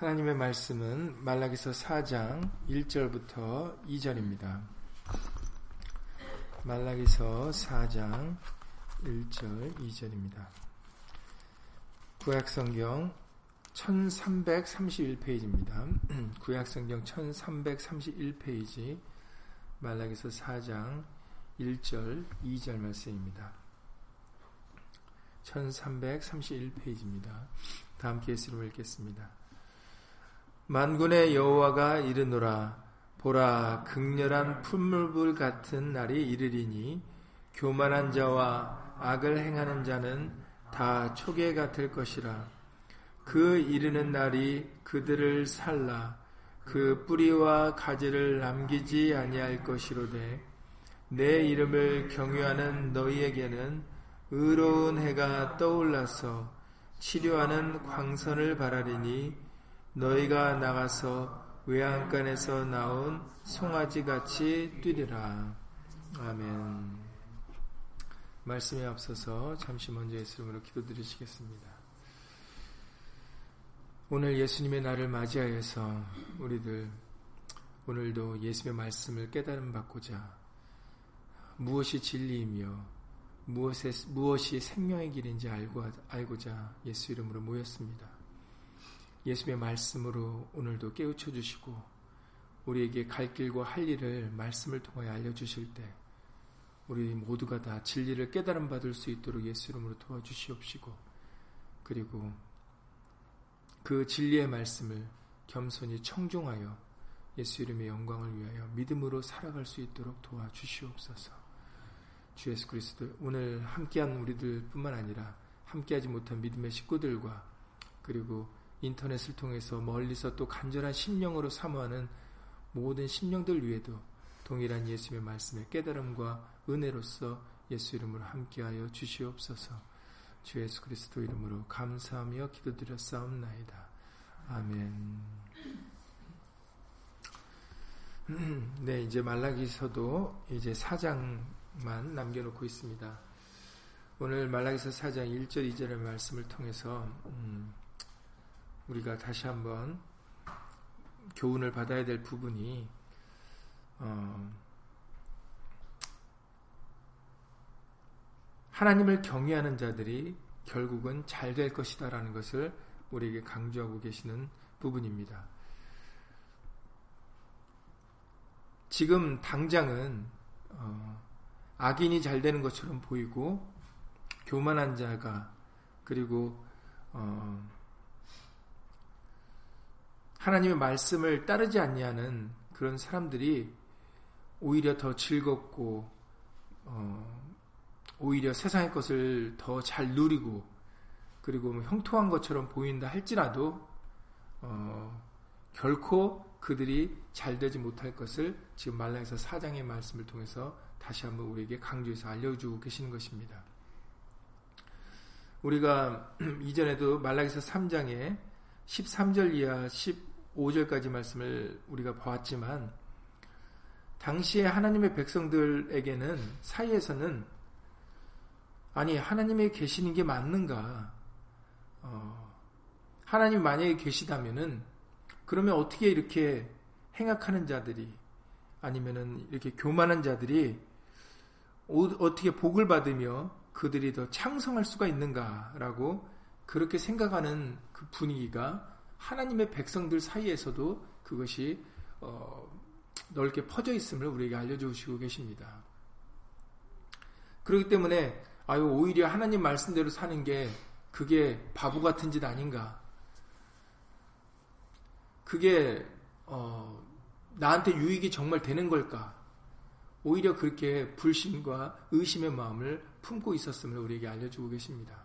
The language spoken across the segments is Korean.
하나님의 말씀은 말라기서 4장 1절부터 2절입니다. 말라기서 4장 1절 2절입니다. 구약성경 1331페이지입니다. 구약성경 1331페이지 말라기서 4장 1절 2절 말씀입니다. 1331페이지입니다. 다음 케이스로 읽겠습니다. 만군의 여호와가 이르노라 보라 극렬한 풀물불 같은 날이 이르리니 교만한 자와 악을 행하는 자는 다 초계 같을 것이라. 그 이르는 날이 그들을 살라. 그 뿌리와 가지를 남기지 아니할 것이로되 내 이름을 경유하는 너희에게는 의로운 해가 떠올라서 치료하는 광선을 바라리니 너희가 나가서 외양간에서 나온 송아지 같이 뛰리라. 아멘. 말씀에 앞서서 잠시 먼저 예수님으로 기도드리시겠습니다. 오늘 예수님의 날을 맞이하여서 우리들 오늘도 예수님의 말씀을 깨달음 받고자 무엇이 진리이며 무엇이, 무엇이 생명의 길인지 알고, 알고자 예수 이름으로 모였습니다. 예수의 말씀으로 오늘도 깨우쳐 주시고 우리에게 갈 길과 할 일을 말씀을 통하여 알려주실 때 우리 모두가 다 진리를 깨달음 받을 수 있도록 예수 이름으로 도와주시옵시고 그리고 그 진리의 말씀을 겸손히 청중하여 예수 이름의 영광을 위하여 믿음으로 살아갈 수 있도록 도와주시옵소서. 주 예수 그리스도 오늘 함께한 우리들 뿐만 아니라 함께하지 못한 믿음의 식구들과 그리고 인터넷을 통해서 멀리서 또 간절한 심령으로 사모하는 모든 심령들 위에도 동일한 예수님의 말씀의 깨달음과 은혜로서 예수 이름으로 함께하여 주시옵소서. 주 예수 그리스도 이름으로 감사하며 기도드렸사옵나이다. 아멘. 네, 이제 말라기서도 이제 4장만 남겨놓고 있습니다. 오늘 말라기서 4장 1절, 2절의 말씀을 통해서 음, 우리가 다시 한번 교훈을 받아야 될 부분이 어, 하나님을 경외하는 자들이 결국은 잘 될 것이다라는 것을 우리에게 강조하고 계시는 부분입니다. 지금 당장은 어, 악인이 잘 되는 것처럼 보이고 교만한 자가 그리고 어, 하나님의 말씀을 따르지 않냐는 그런 사람들이 오히려 더 즐겁고 어, 오히려 세상의 것을 더 잘 누리고 그리고 뭐 형통한 것처럼 보인다 할지라도 어, 결코 그들이 잘 되지 못할 것을 지금 말라에서 사장의 말씀을 통해서 다시 한번 우리에게 강조해서 알려주고 계시는 것입니다. 우리가 이전에도 말라기서 3장에 13절 이하 5절까지 말씀을 우리가 보았지만 당시에 하나님의 백성들에게는 사이에서는 아니 하나님이 계시는 게 맞는가? 어, 하나님 만약에 계시다면은 그러면 어떻게 이렇게 행악하는 자들이 아니면은 이렇게 교만한 자들이 어떻게 복을 받으며 그들이 더 창성할 수가 있는가라고 그렇게 생각하는 그 분위기가 하나님의 백성들 사이에서도 그것이 어, 넓게 퍼져 있음을 우리에게 알려주시고 계십니다. 그렇기 때문에 아유 오히려 하나님 말씀대로 사는 게 그게 바보 같은 짓 아닌가? 그게 어, 나한테 유익이 정말 되는 걸까? 오히려 그렇게 불신과 의심의 마음을 품고 있었음을 우리에게 알려주고 계십니다.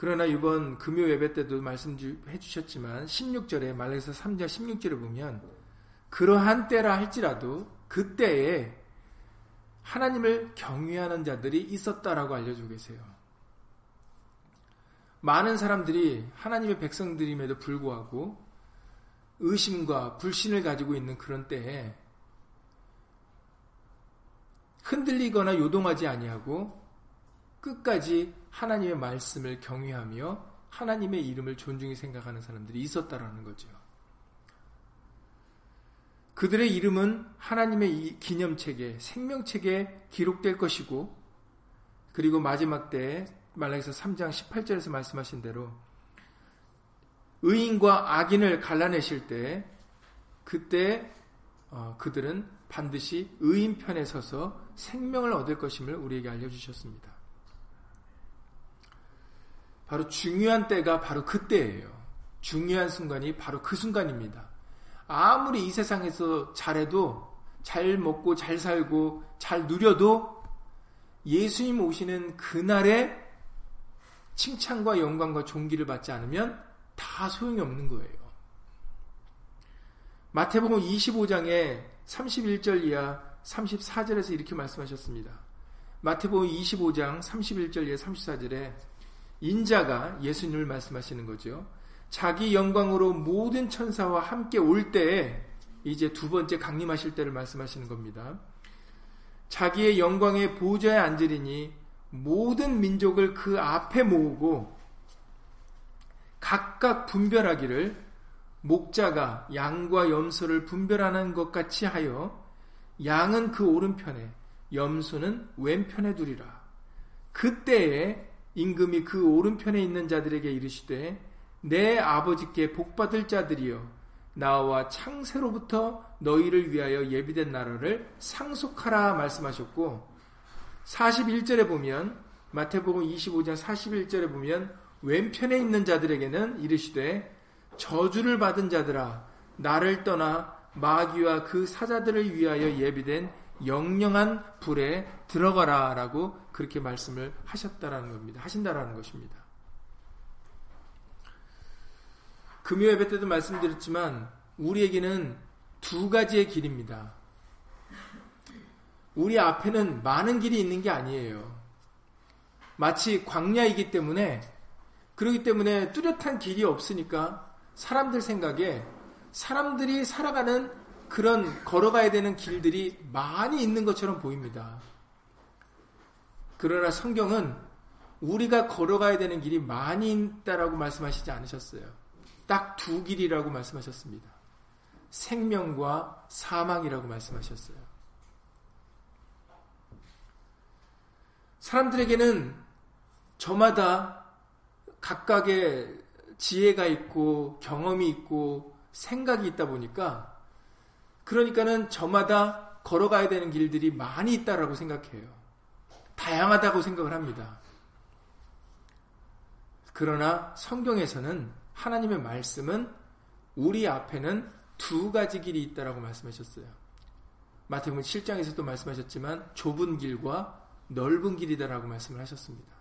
그러나 이번 금요 예배 때도 말씀해 주셨지만 16절에 말라기서 3장 16절에 보면 그러한 때라 할지라도 그때에 하나님을 경외하는 자들이 있었다라고 알려주고 계세요. 많은 사람들이 하나님의 백성들임에도 불구하고 의심과 불신을 가지고 있는 그런 때에 흔들리거나 요동하지 아니하고 끝까지 하나님의 말씀을 경외하며 하나님의 이름을 존중히 생각하는 사람들이 있었다라는 거죠. 그들의 이름은 하나님의 기념책에 생명책에 기록될 것이고 그리고 마지막 때 말라기서 3장 18절에서 말씀하신 대로 의인과 악인을 갈라내실 때 그때 어, 그들은 반드시 의인 편에 서서 생명을 얻을 것임을 우리에게 알려주셨습니다. 바로 중요한 때가 바로 그때예요. 중요한 순간이 바로 그 순간입니다. 아무리 이 세상에서 잘해도 잘 먹고 잘 살고 잘 누려도 예수님 오시는 그날에 칭찬과 영광과 존귀를 받지 않으면 다 소용이 없는 거예요. 마태복음 25장에 31절 이하 34절에서 이렇게 말씀하셨습니다. 마태복음 25장 31절 이하 34절에 인자가 예수님을 말씀하시는 거죠. 자기 영광으로 모든 천사와 함께 올 때에 이제 두 번째 강림하실 때를 말씀하시는 겁니다. 자기의 영광의 보좌에 앉으리니 모든 민족을 그 앞에 모으고 각각 분별하기를 목자가 양과 염소를 분별하는 것 같이 하여 양은 그 오른편에 염소는 왼편에 두리라. 그때에 임금이 그 오른편에 있는 자들에게 이르시되 내 아버지께 복받을 자들이여 나와 창세로부터 너희를 위하여 예비된 나라를 상속하라 말씀하셨고 41절에 보면 마태복음 25장 41절에 보면 왼편에 있는 자들에게는 이르시되 저주를 받은 자들아 나를 떠나 마귀와 그 사자들을 위하여 예비된 영영한 불에 들어가라라고 그렇게 말씀을 하셨다라는 겁니다. 하신다라는 것입니다. 금요 예배 때도 말씀드렸지만 우리에게는 두 가지의 길입니다. 우리 앞에는 많은 길이 있는 게 아니에요. 마치 광야이기 때문에 그러기 때문에 뚜렷한 길이 없으니까 사람들 생각에 사람들이 살아가는 그런 걸어가야 되는 길들이 많이 있는 것처럼 보입니다. 그러나 성경은 우리가 걸어가야 되는 길이 많이 있다라고 말씀하시지 않으셨어요. 딱 두 길이라고 말씀하셨습니다. 생명과 사망이라고 말씀하셨어요. 사람들에게는 저마다 각각의 지혜가 있고 경험이 있고 생각이 있다 보니까 그러니까는 저마다 걸어가야 되는 길들이 많이 있다라고 생각해요. 다양하다고 생각을 합니다. 그러나 성경에서는 하나님의 말씀은 우리 앞에는 두 가지 길이 있다라고 말씀하셨어요. 마태복음 7장에서도 말씀하셨지만 좁은 길과 넓은 길이다라고 말씀을 하셨습니다.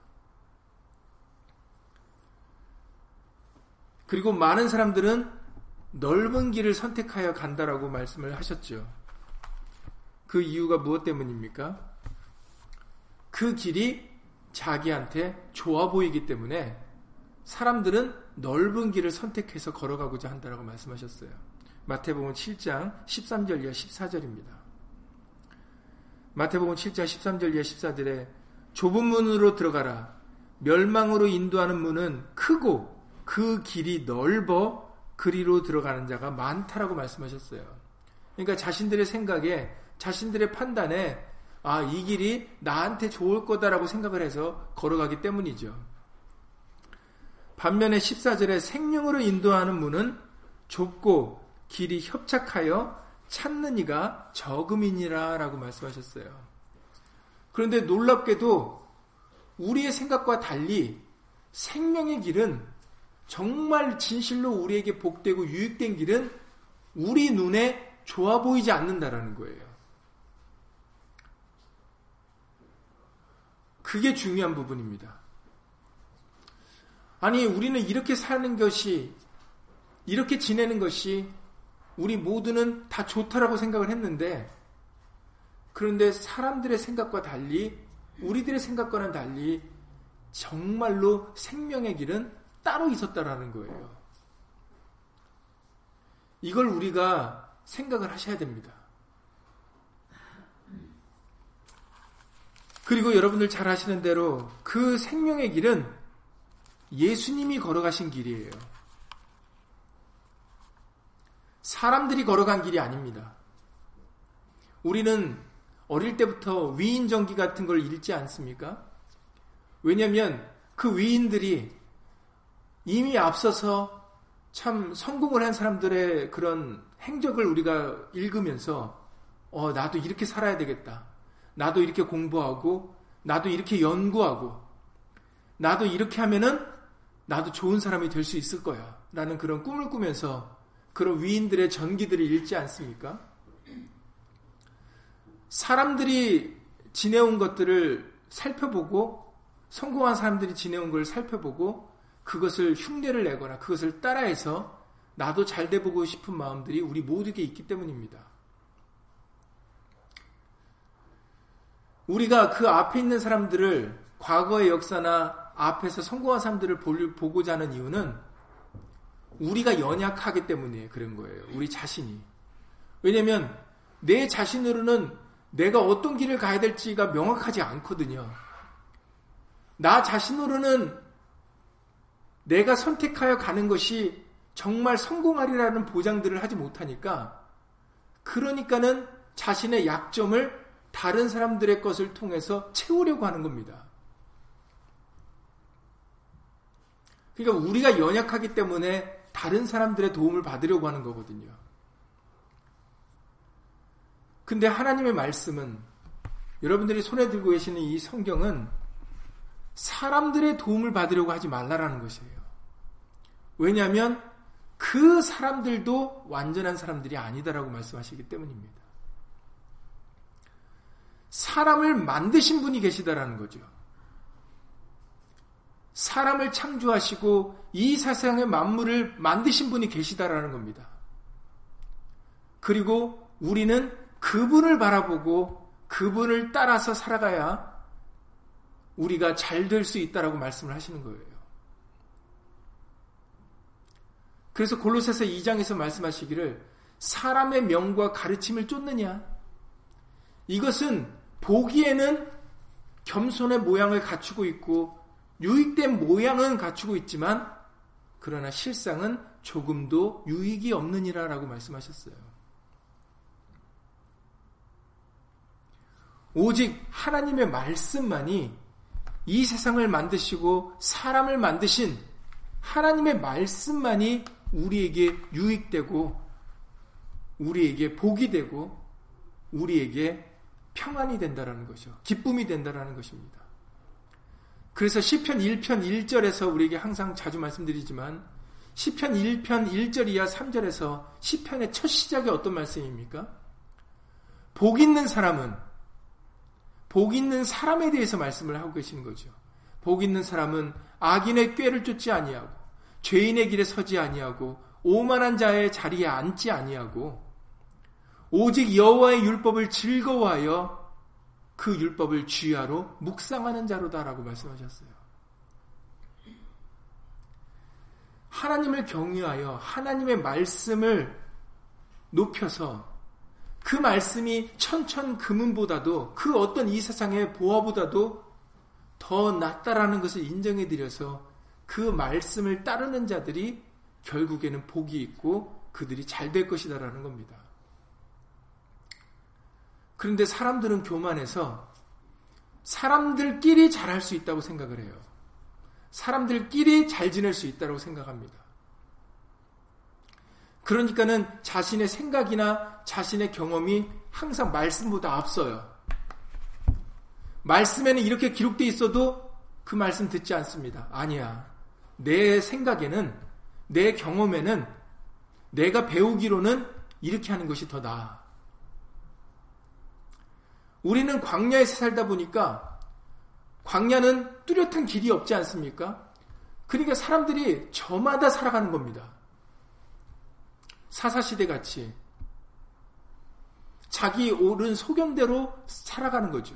그리고 많은 사람들은 넓은 길을 선택하여 간다라고 말씀을 하셨죠. 그 이유가 무엇 때문입니까? 그 길이 자기한테 좋아 보이기 때문에 사람들은 넓은 길을 선택해서 걸어가고자 한다라고 말씀하셨어요. 마태복음 7장 13절 이하 14절입니다. 마태복음 7장 13절 이하 14절에 좁은 문으로 들어가라. 멸망으로 인도하는 문은 크고 그 길이 넓어 그리로 들어가는 자가 많다라고 말씀하셨어요. 그러니까 자신들의 생각에 자신들의 판단에 아, 이 길이 나한테 좋을 거다라고 생각을 해서 걸어가기 때문이죠. 반면에 14절에 생명으로 인도하는 문은 좁고 길이 협착하여 찾는 이가 적음이니라 라고 말씀하셨어요. 그런데 놀랍게도 우리의 생각과 달리 생명의 길은 정말 진실로 우리에게 복되고 유익된 길은 우리 눈에 좋아 보이지 않는다라는 거예요. 그게 중요한 부분입니다. 아니, 우리는 이렇게 사는 것이, 이렇게 지내는 것이 우리 모두는 다 좋다라고 생각을 했는데, 그런데 사람들의 생각과 달리, 우리들의 생각과는 달리, 정말로 생명의 길은 따로 있었다라는 거예요. 이걸 우리가 생각을 하셔야 됩니다. 그리고 여러분들 잘 아시는 대로 그 생명의 길은 예수님이 걸어가신 길이에요. 사람들이 걸어간 길이 아닙니다. 우리는 어릴 때부터 위인전기 같은 걸 읽지 않습니까? 왜냐하면 그 위인들이 이미 앞서서 참 성공을 한 사람들의 그런 행적을 우리가 읽으면서 어, 나도 이렇게 살아야 되겠다. 나도 이렇게 공부하고, 나도 이렇게 연구하고, 나도 이렇게 하면은 나도 좋은 사람이 될 수 있을 거야. 라는 그런 꿈을 꾸면서 그런 위인들의 전기들을 읽지 않습니까? 사람들이 지내온 것들을 살펴보고 성공한 사람들이 지내온 걸 살펴보고 그것을 흉내를 내거나 그것을 따라해서 나도 잘 돼보고 싶은 마음들이 우리 모두에게 있기 때문입니다. 우리가 그 앞에 있는 사람들을 과거의 역사나 앞에서 성공한 사람들을 보고자 하는 이유는 우리가 연약하기 때문에 그런 거예요. 우리 자신이. 왜냐면 내 자신으로는 내가 어떤 길을 가야 될지가 명확하지 않거든요. 나 자신으로는 내가 선택하여 가는 것이 정말 성공하리라는 보장들을 하지 못하니까 그러니까는 자신의 약점을 다른 사람들의 것을 통해서 채우려고 하는 겁니다. 그러니까 우리가 연약하기 때문에 다른 사람들의 도움을 받으려고 하는 거거든요. 근데 하나님의 말씀은 여러분들이 손에 들고 계시는 이 성경은 사람들의 도움을 받으려고 하지 말라라는 것이에요. 왜냐하면 그 사람들도 완전한 사람들이 아니다라고 말씀하시기 때문입니다. 사람을 만드신 분이 계시다라는 거죠. 사람을 창조하시고 이 세상의 만물을 만드신 분이 계시다라는 겁니다. 그리고 우리는 그분을 바라보고 그분을 따라서 살아가야 우리가 잘 될 수 있다라고 말씀을 하시는 거예요. 그래서 골로새서 2장에서 말씀하시기를 사람의 명과 가르침을 쫓느냐? 이것은 보기에는 겸손의 모양을 갖추고 있고 유익된 모양은 갖추고 있지만 그러나 실상은 조금도 유익이 없느니라라고 말씀하셨어요. 오직 하나님의 말씀만이 이 세상을 만드시고 사람을 만드신 하나님의 말씀만이 우리에게 유익되고 우리에게 복이 되고 우리에게 평안이 된다라는 것이죠. 기쁨이 된다라는 것입니다. 그래서 시편 1편 1절에서 우리에게 항상 자주 말씀드리지만 시편 1편 1절 이하 3절에서 시편의 첫 시작이 어떤 말씀입니까? 복 있는 사람은 복 있는 사람에 대해서 말씀을 하고 계시는 거죠. 복 있는 사람은 악인의 꾀를 쫓지 아니하고 죄인의 길에 서지 아니하고 오만한 자의 자리에 앉지 아니하고 오직 여호와의 율법을 즐거워하여 그 율법을 쥐하로 묵상하는 자로다라고 말씀하셨어요. 하나님을 경유하여 하나님의 말씀을 높여서 그 말씀이 천천 금은보다도 그 어떤 이 세상의 보화보다도 더 낫다라는 것을 인정해 드려서 그 말씀을 따르는 자들이 결국에는 복이 있고 그들이 잘 될 것이다라는 겁니다. 그런데 사람들은 교만해서 사람들끼리 잘할 수 있다고 생각을 해요. 사람들끼리 잘 지낼 수 있다고 생각합니다. 그러니까는 자신의 생각이나 자신의 경험이 항상 말씀보다 앞서요. 말씀에는 이렇게 기록되어 있어도 그 말씀 듣지 않습니다. 아니야. 내 생각에는, 내 경험에는, 내가 배우기로는 이렇게 하는 것이 더 나아. 우리는 광야에서 살다 보니까 광야는 뚜렷한 길이 없지 않습니까? 그러니까 사람들이 저마다 살아가는 겁니다. 사사시대 같이 자기 옳은 소견대로 살아가는 거죠.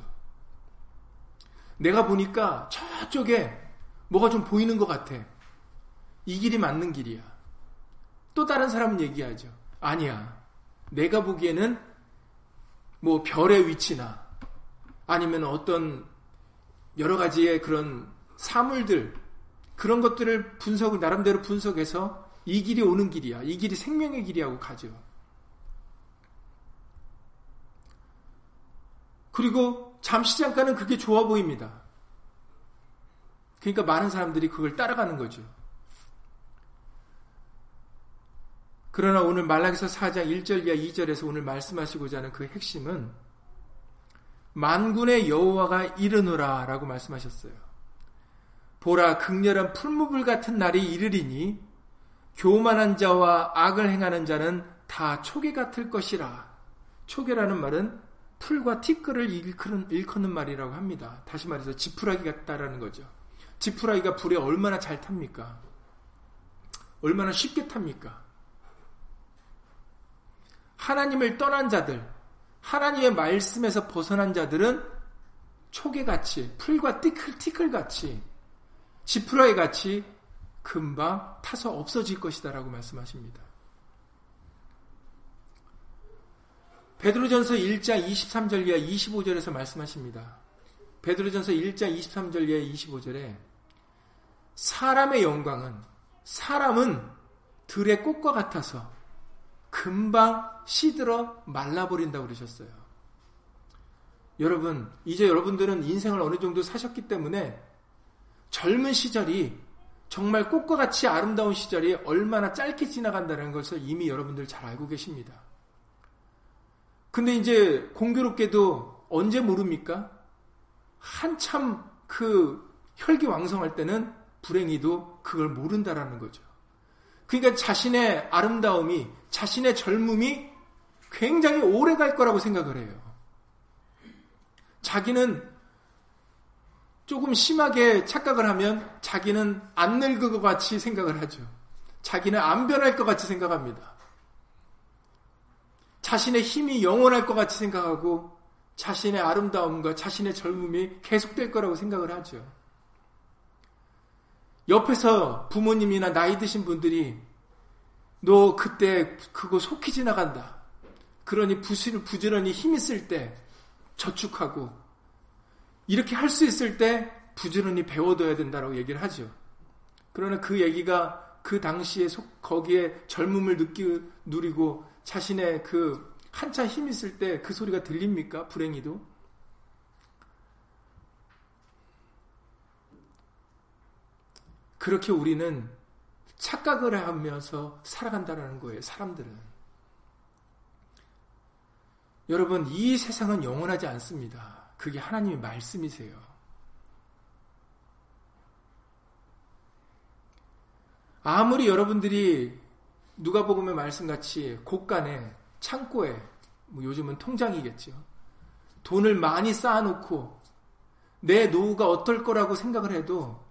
내가 보니까 저쪽에 뭐가 좀 보이는 것 같아. 이 길이 맞는 길이야. 또 다른 사람은 얘기하죠. 아니야. 내가 보기에는 뭐 별의 위치나 아니면 어떤 여러 가지의 그런 사물들 그런 것들을 분석을 나름대로 분석해서 이 길이 오는 길이야. 이 길이 생명의 길이라고 가죠. 그리고 잠시 잠깐은 그게 좋아 보입니다. 그러니까 많은 사람들이 그걸 따라가는 거죠. 그러나 오늘 말라기서 4장 1절 이하 2절에서 오늘 말씀하시고자 하는 그 핵심은 만군의 여호와가 이르노라 라고 말씀하셨어요. 보라 극렬한 풀무불 같은 날이 이르리니 교만한 자와 악을 행하는 자는 다 초계 같을 것이라. 초계라는 말은 풀과 티끌을 일컫는, 일컫는 말이라고 합니다. 다시 말해서 지푸라기 같다라는 거죠. 지푸라기가 불에 얼마나 잘 탑니까? 얼마나 쉽게 탑니까? 하나님을 떠난 자들, 하나님의 말씀에서 벗어난 자들은 초계같이, 풀과 티끌, 티끌같이, 지푸라기 같이 금방 타서 없어질 것이다 라고 말씀하십니다. 베드로전서 1장 23절 이하 25절에서 말씀하십니다. 베드로전서 1장 23절 이하 25절에 사람의 영광은 사람은 들의 꽃과 같아서 금방 시들어 말라버린다고 그러셨어요. 여러분, 이제 여러분들은 인생을 어느 정도 사셨기 때문에 젊은 시절이 정말 꽃과 같이 아름다운 시절이 얼마나 짧게 지나간다는 것을 이미 여러분들 잘 알고 계십니다. 근데 이제 공교롭게도 언제 모릅니까? 한참 그 혈기왕성할 때는 불행히도 그걸 모른다라는 거죠. 그러니까 자신의 아름다움이, 자신의 젊음이 굉장히 오래 갈 거라고 생각을 해요. 자기는 조금 심하게 착각을 하면 자기는 안 늙을 것 같이 생각을 하죠. 자기는 안 변할 것 같이 생각합니다. 자신의 힘이 영원할 것 같이 생각하고 자신의 아름다움과 자신의 젊음이 계속될 거라고 생각을 하죠. 옆에서 부모님이나 나이 드신 분들이 너 그때 그거 속히 지나간다. 그러니 부지런히 힘 있을 때 저축하고 이렇게 할 수 있을 때 부지런히 배워둬야 된다라고 얘기를 하죠. 그러나 그 얘기가 그 당시에 속, 거기에 젊음을 느끼, 누리고 자신의 그 한참 힘 있을 때 그 소리가 들립니까? 불행히도? 그렇게 우리는 착각을 하면서 살아간다는 거예요, 사람들은. 여러분, 이 세상은 영원하지 않습니다. 그게 하나님의 말씀이세요. 아무리 여러분들이 누가복음의 말씀같이 곳간에 창고에 뭐 요즘은 통장이겠죠. 돈을 많이 쌓아놓고 내 노후가 어떨 거라고 생각을 해도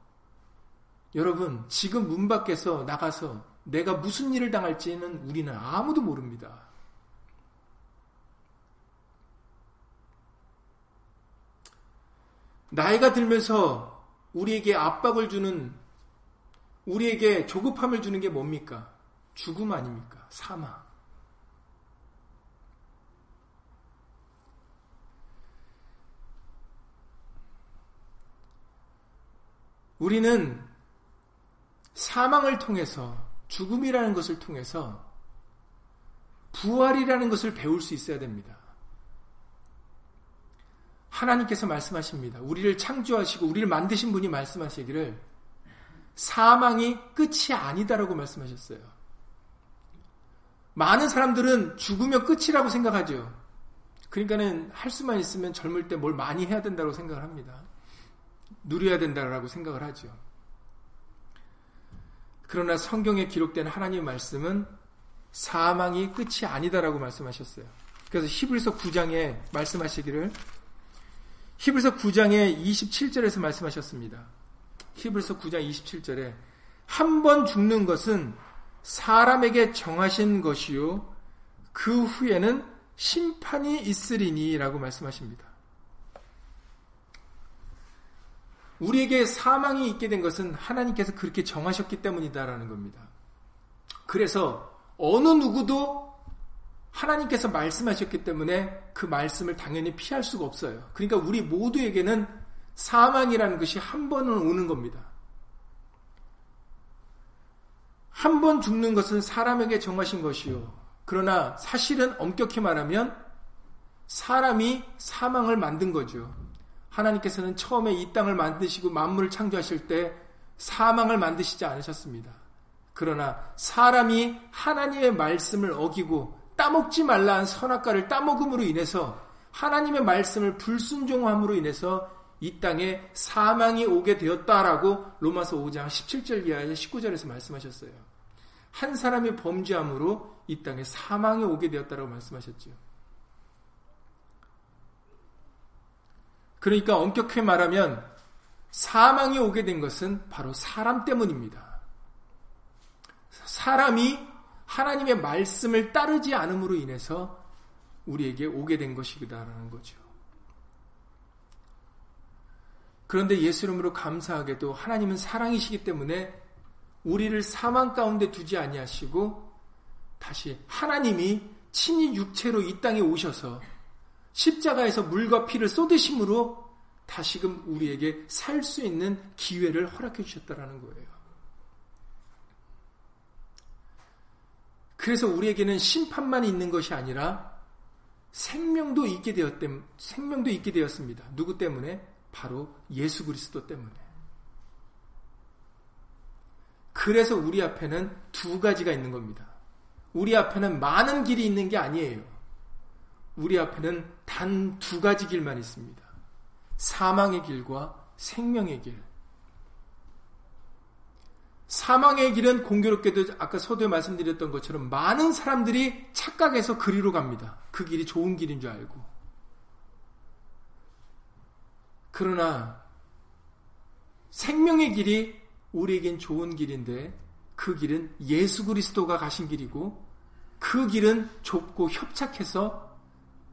여러분, 지금 문 밖에서 나가서 내가 무슨 일을 당할지는 우리는 아무도 모릅니다. 나이가 들면서 우리에게 압박을 주는, 우리에게 조급함을 주는 게 뭡니까? 죽음 아닙니까? 사망. 우리는 사망을 통해서 죽음이라는 것을 통해서 부활이라는 것을 배울 수 있어야 됩니다. 하나님께서 말씀하십니다. 우리를 창조하시고 우리를 만드신 분이 말씀하시기를 사망이 끝이 아니다라고 말씀하셨어요. 많은 사람들은 죽으면 끝이라고 생각하죠. 그러니까는 할 수만 있으면 젊을 때 뭘 많이 해야 된다고 생각을 합니다. 누려야 된다고 생각을 하죠. 그러나 성경에 기록된 하나님의 말씀은 사망이 끝이 아니다라고 말씀하셨어요. 그래서 히브리서 9장에 말씀하시기를 히브리서 9장의 27절에서 말씀하셨습니다. 히브리서 9장 27절에 한 번 죽는 것은 사람에게 정하신 것이요 그 후에는 심판이 있으리니라고 말씀하십니다. 우리에게 사망이 있게 된 것은 하나님께서 그렇게 정하셨기 때문이다라는 겁니다. 그래서 어느 누구도 하나님께서 말씀하셨기 때문에 그 말씀을 당연히 피할 수가 없어요. 그러니까 우리 모두에게는 사망이라는 것이 한 번은 오는 겁니다. 한 번 죽는 것은 사람에게 정하신 것이요. 그러나 사실은 엄격히 말하면 사람이 사망을 만든 거죠. 하나님께서는 처음에 이 땅을 만드시고 만물을 창조하실 때 사망을 만드시지 않으셨습니다. 그러나 사람이 하나님의 말씀을 어기고 따먹지 말라 한 선악과를 따먹음으로 인해서 하나님의 말씀을 불순종함으로 인해서 이 땅에 사망이 오게 되었다라고 로마서 5장 17절 이하의 19절에서 말씀하셨어요. 한 사람이 범죄함으로 이 땅에 사망이 오게 되었다라고 말씀하셨죠. 그러니까 엄격히 말하면 사망이 오게 된 것은 바로 사람 때문입니다. 사람이 하나님의 말씀을 따르지 않음으로 인해서 우리에게 오게 된 것이다라는 거죠. 그런데 예수 이름으로 감사하게도 하나님은 사랑이시기 때문에 우리를 사망 가운데 두지 아니하시고 다시 하나님이 친히 육체로 이 땅에 오셔서 십자가에서 물과 피를 쏟으심으로 다시금 우리에게 살 수 있는 기회를 허락해 주셨다라는 거예요. 그래서 우리에게는 심판만 있는 것이 아니라 생명도 있게 되었 생명도 있게 되었습니다. 누구 때문에? 바로 예수 그리스도 때문에. 그래서 우리 앞에는 두 가지가 있는 겁니다. 우리 앞에는 많은 길이 있는 게 아니에요. 우리 앞에는 단 두 가지 길만 있습니다. 사망의 길과 생명의 길. 사망의 길은 공교롭게도 아까 서두에 말씀드렸던 것처럼 많은 사람들이 착각해서 그리로 갑니다. 그 길이 좋은 길인 줄 알고. 그러나 생명의 길이 우리에겐 좋은 길인데 그 길은 예수 그리스도가 가신 길이고 그 길은 좁고 협착해서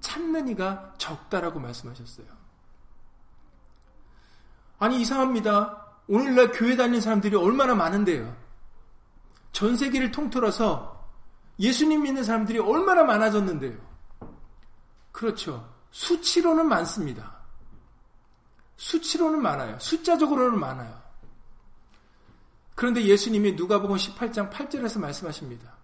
찾는 이가 적다라고 말씀하셨어요. 아니 이상합니다. 오늘날 교회 다니는 사람들이 얼마나 많은데요. 전 세계를 통틀어서 예수님 믿는 사람들이 얼마나 많아졌는데요. 그렇죠. 수치로는 많습니다. 수치로는 많아요. 숫자적으로는 많아요. 그런데 예수님이 누가복음 18장 8절에서 말씀하십니다.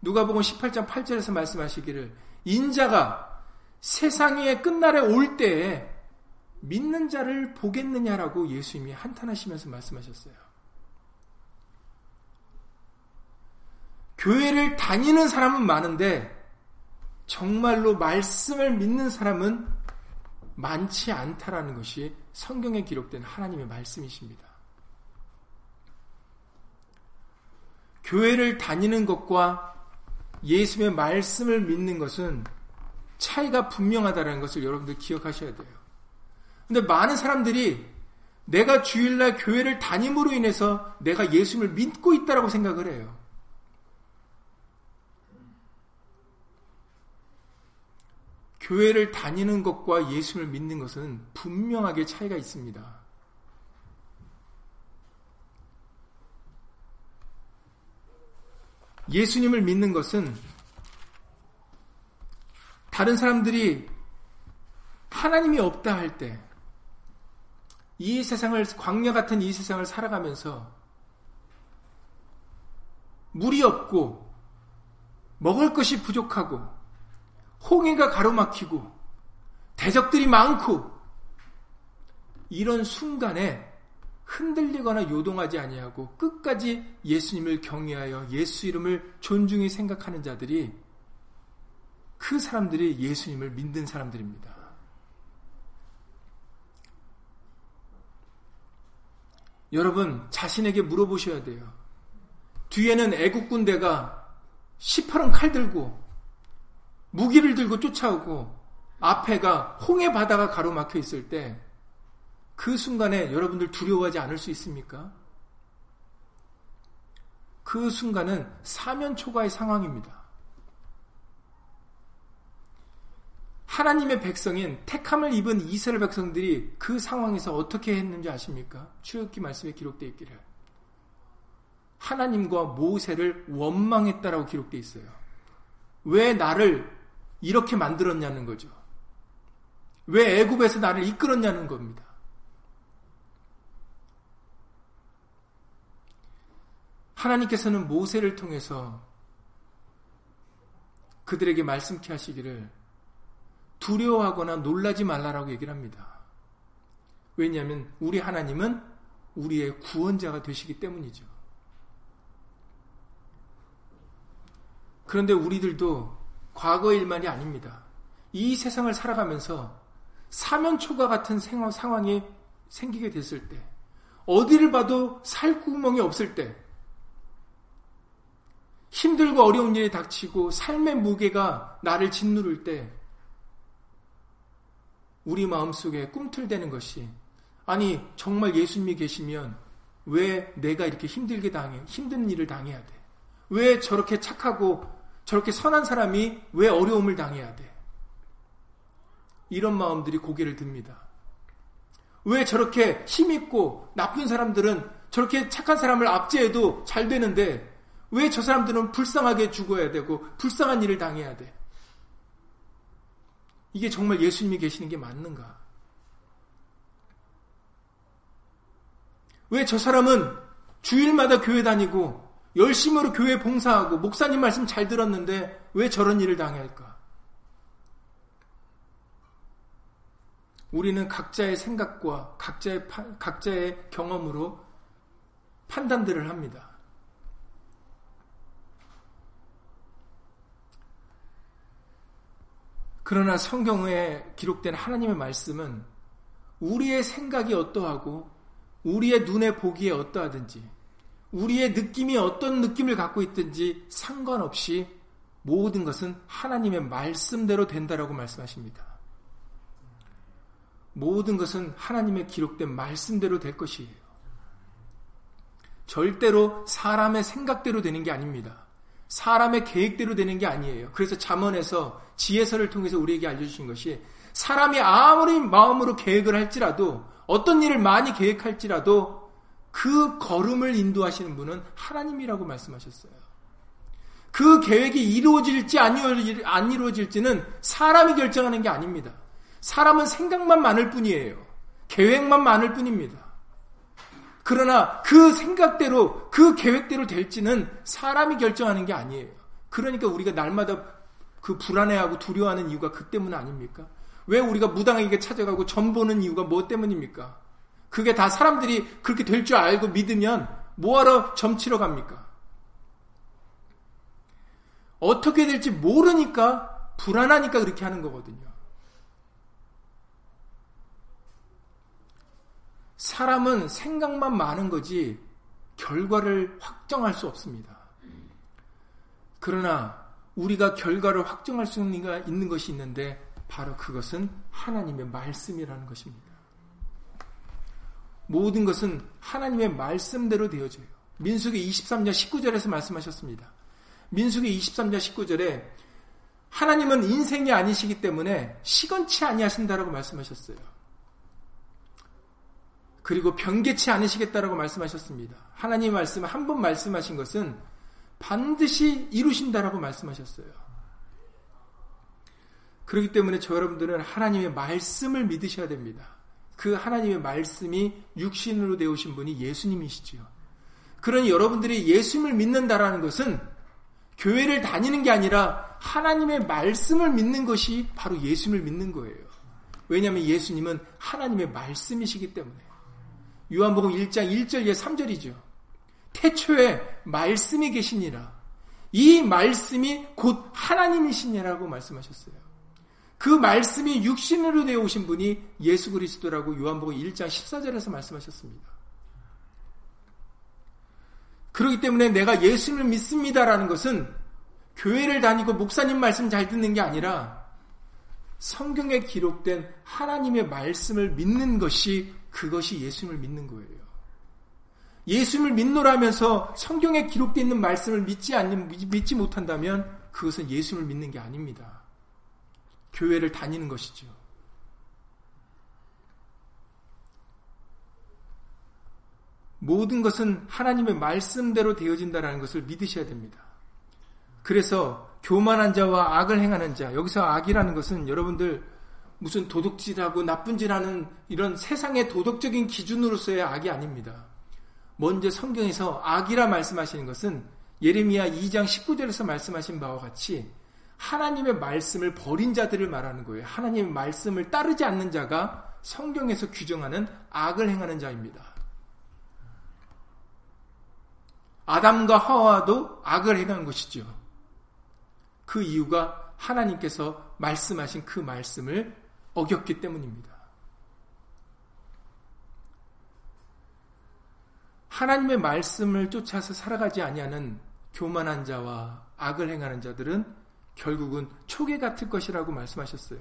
누가복음 18장 8절에서 말씀하시기를 인자가 세상의 끝날에 올 때에 믿는 자를 보겠느냐라고 예수님이 한탄하시면서 말씀하셨어요. 교회를 다니는 사람은 많은데 정말로 말씀을 믿는 사람은 많지 않다라는 것이 성경에 기록된 하나님의 말씀이십니다. 교회를 다니는 것과 예수님의 말씀을 믿는 것은 차이가 분명하다는 것을 여러분들 기억하셔야 돼요. 근데 많은 사람들이 내가 주일날 교회를 다님으로 인해서 내가 예수님을 믿고 있다라고 생각을 해요. 교회를 다니는 것과 예수님을 믿는 것은 분명하게 차이가 있습니다. 예수님을 믿는 것은 다른 사람들이 하나님이 없다 할 때, 이 세상을, 광야 같은 이 세상을 살아가면서 물이 없고, 먹을 것이 부족하고, 홍해가 가로막히고, 대적들이 많고, 이런 순간에 흔들리거나 요동하지 아니하고 끝까지 예수님을 경외하여 예수 이름을 존중히 생각하는 자들이 그 사람들이 예수님을 믿는 사람들입니다. 여러분 자신에게 물어보셔야 돼요. 뒤에는 애국 군대가 시퍼런 칼 들고 무기를 들고 쫓아오고 앞에가 홍해 바다가 가로막혀 있을 때 그 순간에 여러분들 두려워하지 않을 수 있습니까? 그 순간은 사면 초과의 상황입니다. 하나님의 백성인 택함을 입은 이스라엘 백성들이 그 상황에서 어떻게 했는지 아십니까? 출애굽기 말씀에 기록되어 있기를 하나님과 모세를 원망했다라고 기록되어 있어요. 왜 나를 이렇게 만들었냐는 거죠. 왜 애굽에서 나를 이끌었냐는 겁니다. 하나님께서는 모세를 통해서 그들에게 말씀케 하시기를 두려워하거나 놀라지 말라라고 얘기를 합니다. 왜냐하면 우리 하나님은 우리의 구원자가 되시기 때문이죠. 그런데 우리들도 과거 일만이 아닙니다. 이 세상을 살아가면서 사면초가 같은 상황이 생기게 됐을 때, 어디를 봐도 살 구멍이 없을 때, 힘들고 어려운 일이 닥치고 삶의 무게가 나를 짓누를 때 우리 마음속에 꿈틀대는 것이 아니 정말 예수님이 계시면 왜 내가 이렇게 힘들게 당해 힘든 일을 당해야 돼? 왜 저렇게 착하고 저렇게 선한 사람이 왜 어려움을 당해야 돼? 이런 마음들이 고개를 듭니다. 왜 저렇게 힘있고 나쁜 사람들은 저렇게 착한 사람을 압제해도 잘 되는데 왜 저 사람들은 불쌍하게 죽어야 되고 불쌍한 일을 당해야 돼? 이게 정말 예수님이 계시는 게 맞는가? 왜 저 사람은 주일마다 교회 다니고 열심으로 교회 봉사하고 목사님 말씀 잘 들었는데 왜 저런 일을 당할까? 우리는 각자의 생각과 각자의, 각자의 경험으로 판단들을 합니다. 그러나 성경에 기록된 하나님의 말씀은 우리의 생각이 어떠하고 우리의 눈에 보기에 어떠하든지 우리의 느낌이 어떤 느낌을 갖고 있든지 상관없이 모든 것은 하나님의 말씀대로 된다라고 말씀하십니다. 모든 것은 하나님의 기록된 말씀대로 될 것이에요. 절대로 사람의 생각대로 되는 게 아닙니다. 사람의 계획대로 되는 게 아니에요. 그래서 잠언에서 지혜서를 통해서 우리에게 알려주신 것이 사람이 아무리 마음으로 계획을 할지라도 어떤 일을 많이 계획할지라도 그 걸음을 인도하시는 분은 하나님이라고 말씀하셨어요. 그 계획이 이루어질지 안 이루어질지는 사람이 결정하는 게 아닙니다. 사람은 생각만 많을 뿐이에요. 계획만 많을 뿐입니다. 그러나 그 생각대로, 그 계획대로 될지는 사람이 결정하는 게 아니에요. 그러니까 우리가 날마다 그 불안해하고 두려워하는 이유가 그 때문 아닙니까? 왜 우리가 무당에게 찾아가고 점 보는 이유가 뭐 때문입니까? 그게 다 사람들이 그렇게 될 줄 알고 믿으면 뭐하러 점치러 갑니까? 어떻게 될지 모르니까 불안하니까 그렇게 하는 거거든요. 사람은 생각만 많은 거지 결과를 확정할 수 없습니다. 그러나 우리가 결과를 확정할 수 있는 것이 있는데 바로 그것은 하나님의 말씀이라는 것입니다. 모든 것은 하나님의 말씀대로 되어져요. 민수기 23장 19절에서 말씀하셨습니다. 민수기 23장 19절에 하나님은 인생이 아니시기 때문에 시건치 아니하신다라고 말씀하셨어요. 그리고 변개치 않으시겠다라고 말씀하셨습니다. 하나님 말씀 한 번 말씀하신 것은 반드시 이루신다라고 말씀하셨어요. 그렇기 때문에 저 여러분들은 하나님의 말씀을 믿으셔야 됩니다. 그 하나님의 말씀이 육신으로 되오신 분이 예수님이시지요. 그러니 여러분들이 예수님을 믿는다라는 것은 교회를 다니는 게 아니라 하나님의 말씀을 믿는 것이 바로 예수님을 믿는 거예요. 왜냐하면 예수님은 하나님의 말씀이시기 때문에. 요한복음 1장 1절 예 3절이죠. 태초에 말씀이 계시니라. 이 말씀이 곧 하나님이시니라고 말씀하셨어요. 그 말씀이 육신으로 되어 오신 분이 예수 그리스도라고 요한복음 1장 14절에서 말씀하셨습니다. 그렇기 때문에 내가 예수를 믿습니다라는 것은 교회를 다니고 목사님 말씀 잘 듣는 게 아니라 성경에 기록된 하나님의 말씀을 믿는 것이 그것이 예수님을 믿는 거예요. 예수님을 믿노라면서 성경에 기록되어 있는 말씀을 믿지 않는 믿지 못한다면 그것은 예수님을 믿는 게 아닙니다. 교회를 다니는 것이죠. 모든 것은 하나님의 말씀대로 되어진다는 것을 믿으셔야 됩니다. 그래서 교만한 자와 악을 행하는 자, 여기서 악이라는 것은 여러분들 무슨 도둑질하고 나쁜 짓하는 이런 세상의 도덕적인 기준으로서의 악이 아닙니다. 먼저 성경에서 악이라 말씀하시는 것은 예레미야 2장 19절에서 말씀하신 바와 같이 하나님의 말씀을 버린 자들을 말하는 거예요. 하나님의 말씀을 따르지 않는 자가 성경에서 규정하는 악을 행하는 자입니다. 아담과 하와도 악을 행한 것이죠. 그 이유가 하나님께서 말씀하신 그 말씀을 어겼기 때문입니다. 하나님의 말씀을 쫓아서 살아가지 아니하는 교만한 자와 악을 행하는 자들은 결국은 초계 같을 것이라고 말씀하셨어요.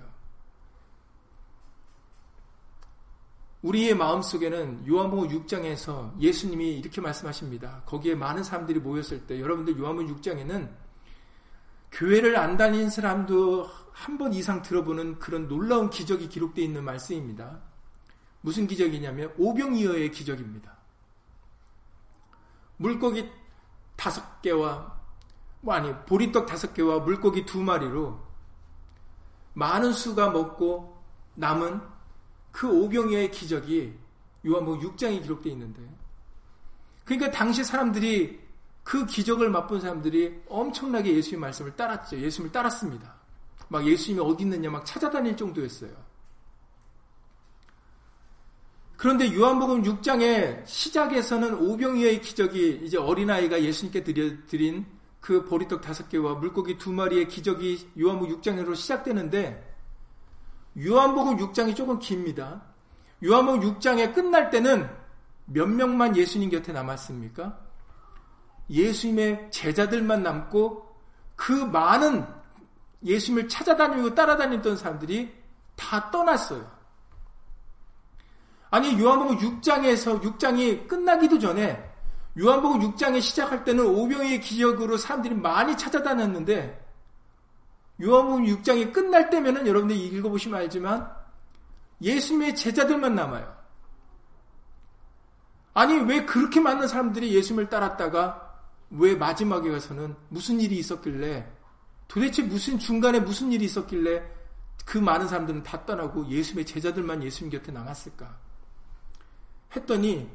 우리의 마음속에는 요한복음 6장에서 예수님이 이렇게 말씀하십니다. 거기에 많은 사람들이 모였을 때 여러분들 요한복음 6장에는 교회를 안 다닌 사람도 한 번 이상 들어보는 그런 놀라운 기적이 기록되어 있는 말씀입니다. 무슨 기적이냐면 오병이어의 기적입니다. 물고기 다섯 개와 뭐 아니 보리떡 다섯 개와 물고기 두 마리로 많은 수가 먹고 남은 그 오병이어의 기적이 요한복음 6장에 기록되어 있는데 그러니까 당시 사람들이 그 기적을 맛본 사람들이 엄청나게 예수의 말씀을 따랐죠. 예수님을 따랐습니다. 막 예수님이 어디 있느냐 막 찾아다닐 정도였어요. 그런데 요한복음 6장의 시작에서는 오병이어의 기적이 이제 어린아이가 예수님께 드린 그 보리떡 다섯 개와 물고기 두 마리의 기적이 요한복음 6장으로 시작되는데 요한복음 6장이 조금 깁니다. 요한복음 6장에 끝날 때는 몇 명만 예수님 곁에 남았습니까? 예수님의 제자들만 남고 그 많은 예수님을 찾아다니고 따라다녔던 사람들이 다 떠났어요. 아니 요한복음 6장에서 6장이 끝나기도 전에 요한복음 6장에 시작할 때는 오병이의 기적으로 사람들이 많이 찾아다녔는데 요한복음 6장이 끝날 때면은 여러분들이 읽어보시면 알지만 예수님의 제자들만 남아요. 아니 왜 그렇게 많은 사람들이 예수님을 따랐다가 왜 마지막에 가서는 무슨 일이 있었길래 도대체 무슨 중간에 무슨 일이 있었길래 그 많은 사람들은 다 떠나고 예수님의 제자들만 예수님 곁에 남았을까? 했더니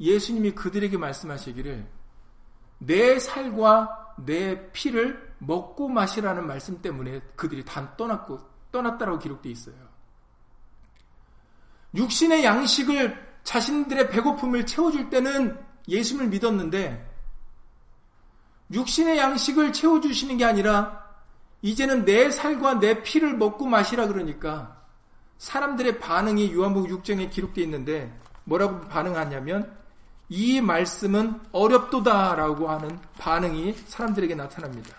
예수님이 그들에게 말씀하시기를 내 살과 내 피를 먹고 마시라는 말씀 때문에 그들이 다 떠났고 떠났다라고 기록되어 있어요. 육신의 양식을 자신들의 배고픔을 채워줄 때는 예수님을 믿었는데 육신의 양식을 채워주시는 게 아니라 이제는 내 살과 내 피를 먹고 마시라 그러니까 사람들의 반응이 요한복음 6장에 기록되어 있는데 뭐라고 반응하냐면 이 말씀은 어렵도다라고 하는 반응이 사람들에게 나타납니다.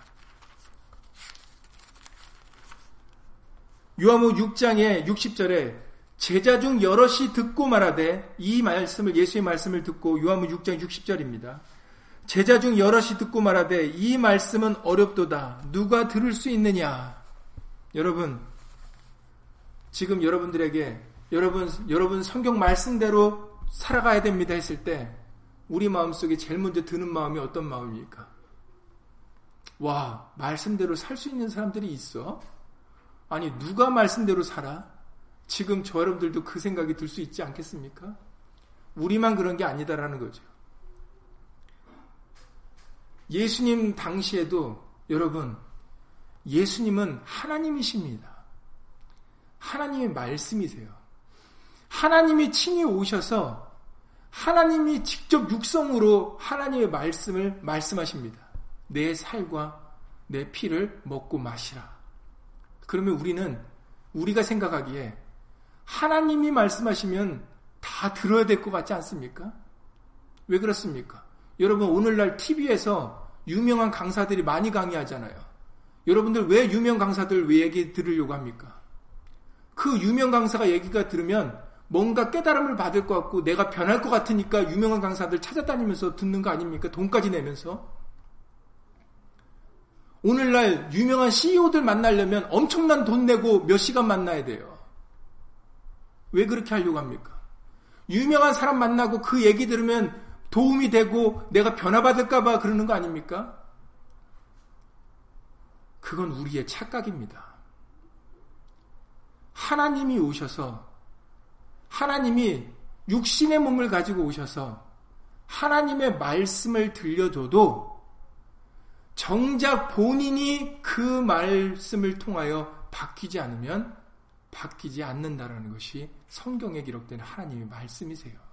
요한복음 6장의 60절에 제자 중 여럿이 듣고 말하되 이 말씀을 예수의 말씀을 듣고 요한복음 6장 60절입니다. 제자 중 여럿이 듣고 말하되 이 말씀은 어렵도다. 누가 들을 수 있느냐? 여러분, 지금 여러분들에게 여러분 여러분 성경 말씀대로 살아가야 됩니다 했을 때 우리 마음속에 제일 먼저 드는 마음이 어떤 마음입니까? 와, 말씀대로 살 수 있는 사람들이 있어? 아니, 누가 말씀대로 살아? 지금 저 여러분들도 그 생각이 들 수 있지 않겠습니까? 우리만 그런 게 아니다라는 거죠. 예수님 당시에도 여러분, 예수님은 하나님이십니다. 하나님의 말씀이세요. 하나님이 친히 오셔서 하나님이 직접 육성으로 하나님의 말씀을 말씀하십니다. 내 살과 내 피를 먹고 마시라. 그러면 우리는 우리가 생각하기에 하나님이 말씀하시면 다 들어야 될 것 같지 않습니까? 왜 그렇습니까? 여러분 오늘날 TV에서 유명한 강사들이 많이 강의하잖아요. 여러분들 왜 유명 강사들 왜 얘기 들으려고 합니까? 그 유명 강사가 얘기가 들으면 뭔가 깨달음을 받을 것 같고 내가 변할 것 같으니까 유명한 강사들 찾아다니면서 듣는 거 아닙니까? 돈까지 내면서. 오늘날 유명한 CEO들 만나려면 엄청난 돈 내고 몇 시간 만나야 돼요. 왜 그렇게 하려고 합니까? 유명한 사람 만나고 그 얘기 들으면 도움이 되고 내가 변화받을까봐 그러는 거 아닙니까? 그건 우리의 착각입니다. 하나님이 오셔서, 하나님이 육신의 몸을 가지고 오셔서, 하나님의 말씀을 들려줘도 정작 본인이 그 말씀을 통하여 바뀌지 않으면 바뀌지 않는다라는 것이 성경에 기록된 하나님의 말씀이세요.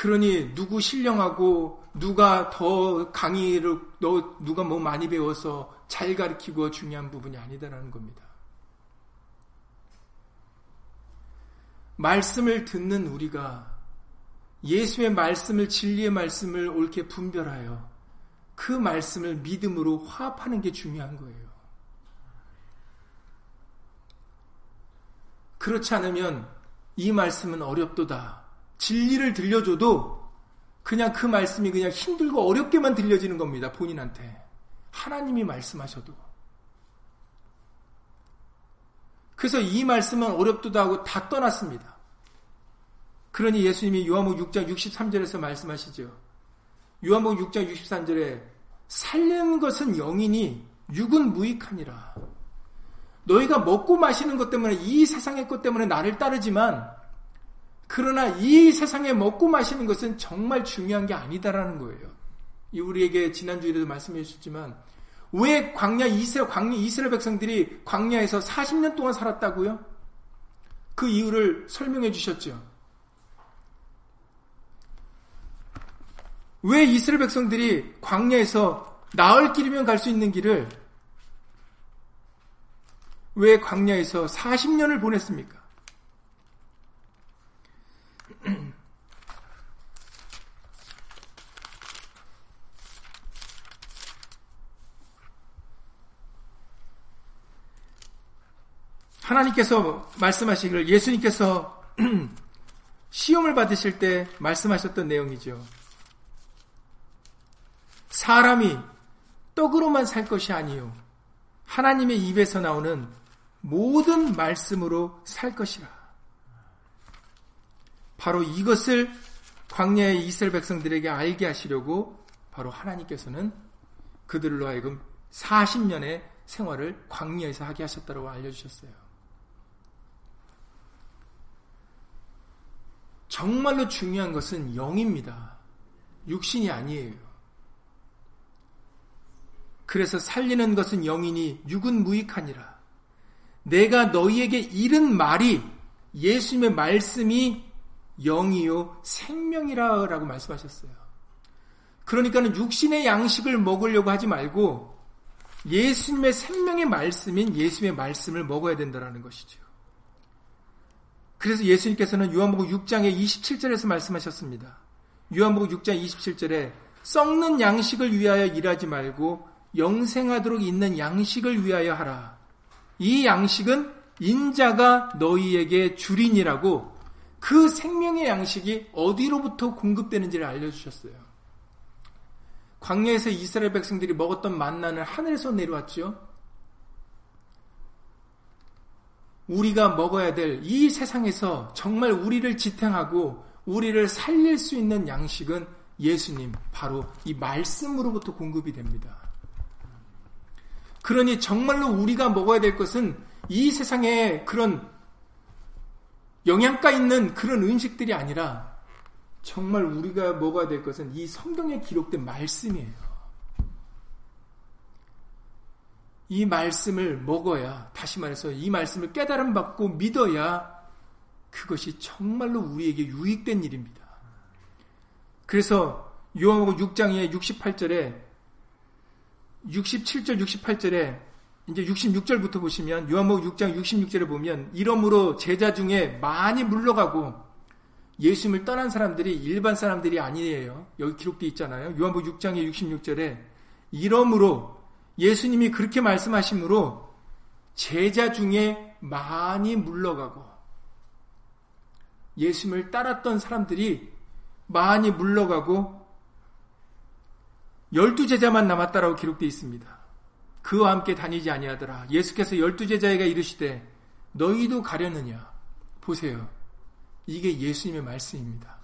그러니 누구 신령하고 누가 더 강의를 너 누가 뭐 많이 배워서 잘 가르치고 중요한 부분이 아니다라는 겁니다. 말씀을 듣는 우리가 예수의 말씀을 진리의 말씀을 옳게 분별하여 그 말씀을 믿음으로 화합하는 게 중요한 거예요. 그렇지 않으면 이 말씀은 어렵도다. 진리를 들려줘도 그냥 그 말씀이 그냥 힘들고 어렵게만 들려지는 겁니다. 본인한테. 하나님이 말씀하셔도. 그래서 이 말씀은 어렵도다 하고 다 떠났습니다. 그러니 예수님이 요한복 6장 63절에서 말씀하시죠. 요한복 6장 63절에 살는 것은 영이니 육은 무익하니라. 너희가 먹고 마시는 것 때문에 이 세상의 것 때문에 나를 따르지만 그러나 이 세상에 먹고 마시는 것은 정말 중요한 게 아니다라는 거예요. 우리에게 지난주에도 말씀해 주셨지만 왜 광야 이스라엘 광야 이스라엘 백성들이 광야에서 40년 동안 살았다고요? 그 이유를 설명해 주셨죠. 왜 이스라엘 백성들이 광야에서 나을 길이면 갈 수 있는 길을 왜 광야에서 40년을 보냈습니까? 하나님께서 말씀하시기를 예수님께서 시험을 받으실 때 말씀하셨던 내용이죠. 사람이 떡으로만 살 것이 아니요. 하나님의 입에서 나오는 모든 말씀으로 살 것이라. 바로 이것을 광야의 이스라엘 백성들에게 알게 하시려고 바로 하나님께서는 그들로 하여금 40년의 생활을 광야에서 하게 하셨다고 알려주셨어요. 정말로 중요한 것은 영입니다. 육신이 아니에요. 그래서 살리는 것은 영이니 육은 무익하니라. 내가 너희에게 이른 말이 예수님의 말씀이 영이요 생명이라라고 말씀하셨어요. 그러니까는 육신의 양식을 먹으려고 하지 말고 예수님의 생명의 말씀인 예수님의 말씀을 먹어야 된다는 것이죠. 그래서 예수님께서는 요한복음 6장의 27절에서 말씀하셨습니다. 요한복음 6장 27절에 썩는 양식을 위하여 일하지 말고 영생하도록 있는 양식을 위하여 하라. 이 양식은 인자가 너희에게 주린이라고 그 생명의 양식이 어디로부터 공급되는지를 알려주셨어요. 광야에서 이스라엘 백성들이 먹었던 만나는 하늘에서 내려왔죠. 우리가 먹어야 될 이 세상에서 정말 우리를 지탱하고 우리를 살릴 수 있는 양식은 예수님, 바로 이 말씀으로부터 공급이 됩니다. 그러니 정말로 우리가 먹어야 될 것은 이 세상에 그런 영양가 있는 그런 음식들이 아니라 정말 우리가 먹어야 될 것은 이 성경에 기록된 말씀이에요. 이 말씀을 먹어야, 다시 말해서 이 말씀을 깨달음 받고 믿어야 그것이 정말로 우리에게 유익된 일입니다. 그래서 요한복음 6장의 68절에 67절 68절에 이제 66절부터 보시면 요한복음 6장 66절에 보면 이러므로 제자 중에 많이 물러가고 예수님을 떠난 사람들이 일반 사람들이 아니에요. 여기 기록되어 있잖아요. 요한복음 6장의 66절에 이러므로 예수님이 그렇게 말씀하시므로 제자 중에 많이 물러가고 예수님을 따랐던 사람들이 많이 물러가고 열두 제자만 남았다라고 기록되어 있습니다. 그와 함께 다니지 아니하더라. 예수께서 열두 제자에게 이르시되 너희도 가려느냐? 보세요. 이게 예수님의 말씀입니다.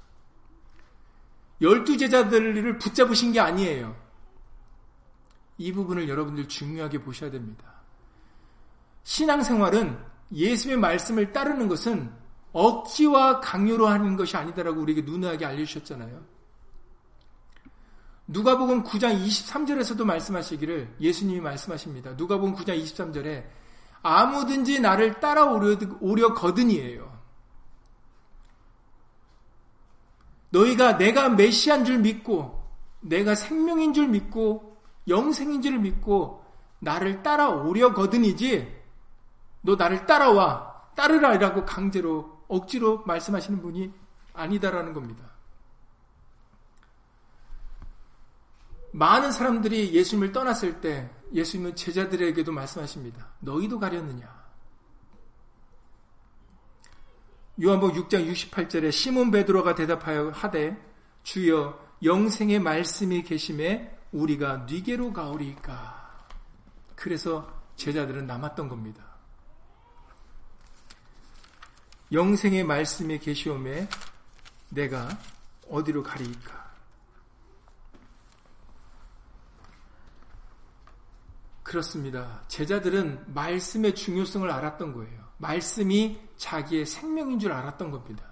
열두 제자들을 붙잡으신 게 아니에요. 이 부분을 여러분들 중요하게 보셔야 됩니다. 신앙생활은 예수의 말씀을 따르는 것은 억지와 강요로 하는 것이 아니다라고 우리에게 누누하게 알려주셨잖아요. 누가복음 9장 23절에서도 말씀하시기를 예수님이 말씀하십니다. 누가복음 9장 23절에 아무든지 나를 따라오려 거든이에요. 너희가 내가 메시아인 줄 믿고 내가 생명인 줄 믿고 영생인 줄 믿고 나를 따라오려 거든이지 너 나를 따라와 따르라라고 강제로 억지로 말씀하시는 분이 아니다라는 겁니다. 많은 사람들이 예수님을 떠났을 때 예수님은 제자들에게도 말씀하십니다. 너희도 가렸느냐? 요한복 6장 68절에 시몬 베드로가 대답하여 하되 주여 영생의 말씀이 계심에 우리가 뉘게로 가오리까. 그래서 제자들은 남았던 겁니다. 영생의 말씀이 계시오매 내가 어디로 가리이까. 그렇습니다. 제자들은 말씀의 중요성을 알았던 거예요. 말씀이 자기의 생명인 줄 알았던 겁니다.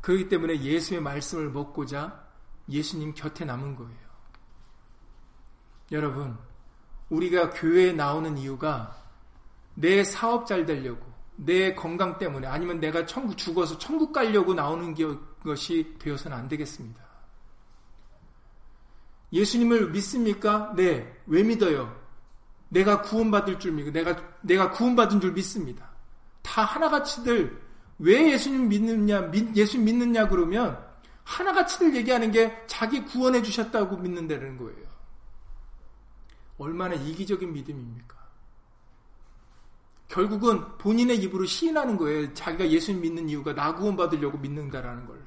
그렇기 때문에 예수의 말씀을 먹고자 예수님 곁에 남은 거예요. 여러분, 우리가 교회에 나오는 이유가 내 사업 잘 되려고, 내 건강 때문에, 아니면 내가 천국 죽어서 천국 가려고 나오는 것이 되어서는 안 되겠습니다. 예수님을 믿습니까? 네. 왜 믿어요? 내가 구원받을 줄 믿고, 내가, 내가 구원받은 줄 믿습니다. 다 하나같이들, 왜 예수님 믿느냐, 예수 믿느냐 그러면, 하나같이들 얘기하는 게 자기 구원해 주셨다고 믿는다는 거예요. 얼마나 이기적인 믿음입니까? 결국은 본인의 입으로 시인하는 거예요. 자기가 예수님 믿는 이유가 나 구원 받으려고 믿는다라는 걸.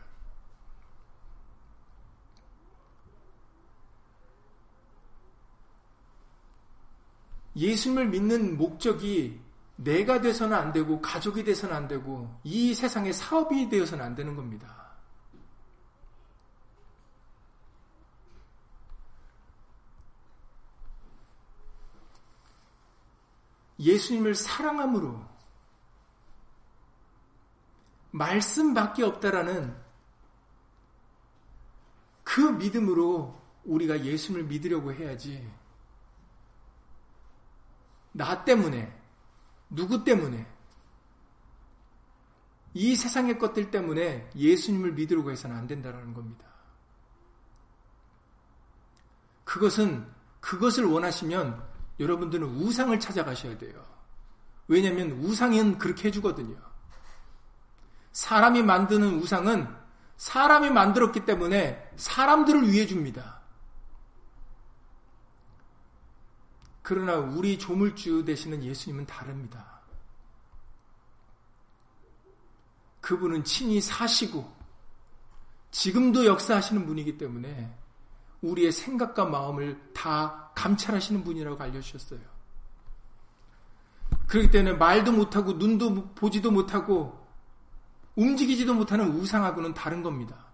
예수님을 믿는 목적이 내가 돼서는 안 되고 가족이 돼서는 안 되고 이 세상의 사업이 되어서는 안 되는 겁니다. 예수님을 사랑함으로 말씀밖에 없다라는 그 믿음으로 우리가 예수님을 믿으려고 해야지. 나 때문에, 누구 때문에, 이 세상의 것들 때문에 예수님을 믿으려고 해서는 안 된다는 겁니다. 그것은, 그것을 원하시면 여러분들은 우상을 찾아가셔야 돼요. 왜냐하면 우상은 그렇게 해주거든요. 사람이 만드는 우상은 사람이 만들었기 때문에 사람들을 위해 줍니다. 그러나 우리 조물주 되시는 예수님은 다릅니다. 그분은 친히 사시고 지금도 역사하시는 분이기 때문에 우리의 생각과 마음을 다 감찰하시는 분이라고 알려주셨어요. 그렇기 때문에 말도 못하고 눈도 보지도 못하고 움직이지도 못하는 우상하고는 다른 겁니다.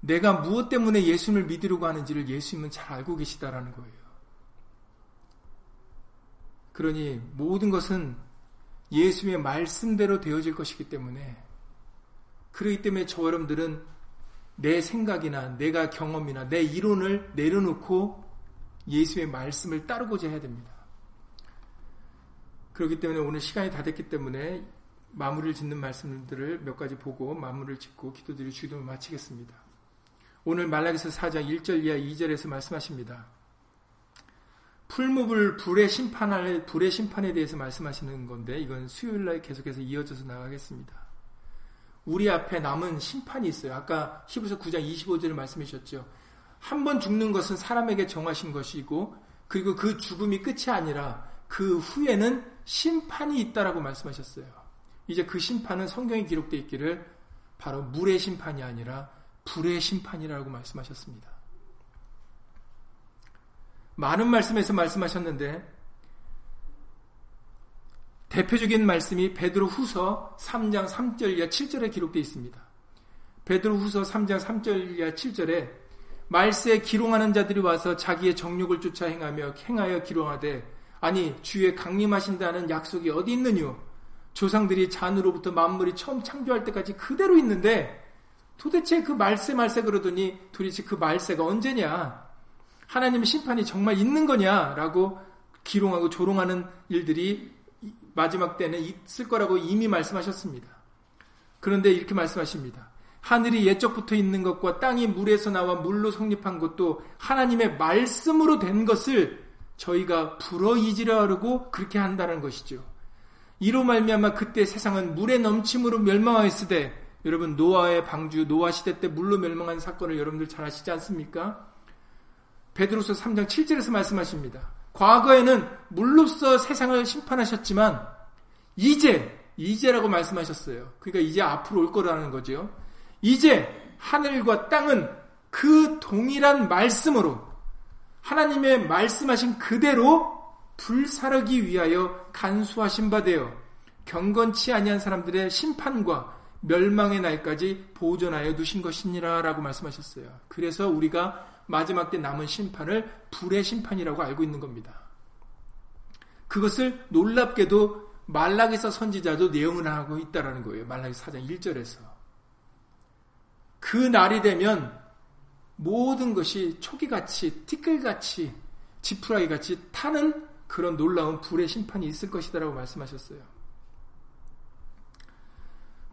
내가 무엇 때문에 예수님을 믿으려고 하는지를 예수님은 잘 알고 계시다라는 거예요. 그러니 모든 것은 예수님의 말씀대로 되어질 것이기 때문에 그렇기 때문에 저 여러분들은 내 생각이나 내가 경험이나 내 이론을 내려놓고 예수의 말씀을 따르고자 해야 됩니다. 그렇기 때문에 오늘 시간이 다 됐기 때문에 마무리를 짓는 말씀들을 몇 가지 보고 마무리를 짓고 기도드리 주기도를 마치겠습니다. 오늘 말라기서 4장 1절 이하 2절에서 말씀하십니다. 풀무불 불의 심판할 불의 심판에 대해서 말씀하시는 건데 이건 수요일 날 계속해서 이어져서 나가겠습니다. 우리 앞에 남은 심판이 있어요. 아까 히브리서 9장 25절에 말씀해 주셨죠. 한 번 죽는 것은 사람에게 정하신 것이고 그리고 그 죽음이 끝이 아니라 그 후에는 심판이 있다라고 말씀하셨어요. 이제 그 심판은 성경에 기록되어 있기를 바로 물의 심판이 아니라 불의 심판이라고 말씀하셨습니다. 많은 말씀에서 말씀하셨는데 대표적인 말씀이 베드로 후서 3장 3절 이하 7절에 기록되어 있습니다. 베드로 후서 3장 3절 이하 7절에 말세에 기롱하는 자들이 와서 자기의 정욕을 쫓아 행하며 행하여 기롱하되 아니 주의 강림하신다는 약속이 어디 있느뇨? 조상들이 잔으로부터 만물이 처음 창조할 때까지 그대로 있는데 도대체 그 말세 말세 그러더니 도대체 그 말세가 언제냐? 하나님의 심판이 정말 있는 거냐라고 기롱하고 조롱하는 일들이 마지막 때는 있을 거라고 이미 말씀하셨습니다. 그런데 이렇게 말씀하십니다. 하늘이 예적부터 있는 것과 땅이 물에서 나와 물로 성립한 것도 하나님의 말씀으로 된 것을 저희가 불어이지려 하려고 그렇게 한다는 것이죠. 이로 말미암아 그때 세상은 물의 넘침으로 멸망하였으되 여러분 노아의 방주 노아 시대 때 물로 멸망한 사건을 여러분들 잘 아시지 않습니까? 베드로서 3장 7절에서 말씀하십니다. 과거에는 물로써 세상을 심판하셨지만 이제 이제라고 말씀하셨어요. 그러니까 이제 앞으로 올 거라는 거죠. 이제 하늘과 땅은 그 동일한 말씀으로 하나님의 말씀하신 그대로 불사르기 위하여 간수하신 바 되어 경건치 아니한 사람들의 심판과 멸망의 날까지 보존하여 두신 것이니라라고 말씀하셨어요. 그래서 우리가 마지막 때 남은 심판을 불의 심판이라고 알고 있는 겁니다. 그것을 놀랍게도 말라기서 선지자도 내용을 하고 있다라는 거예요. 말라기 4장 1절에서. 그 날이 되면 모든 것이 초기같이 티끌같이 지푸라기같이 타는 그런 놀라운 불의 심판이 있을 것이다라고 말씀하셨어요.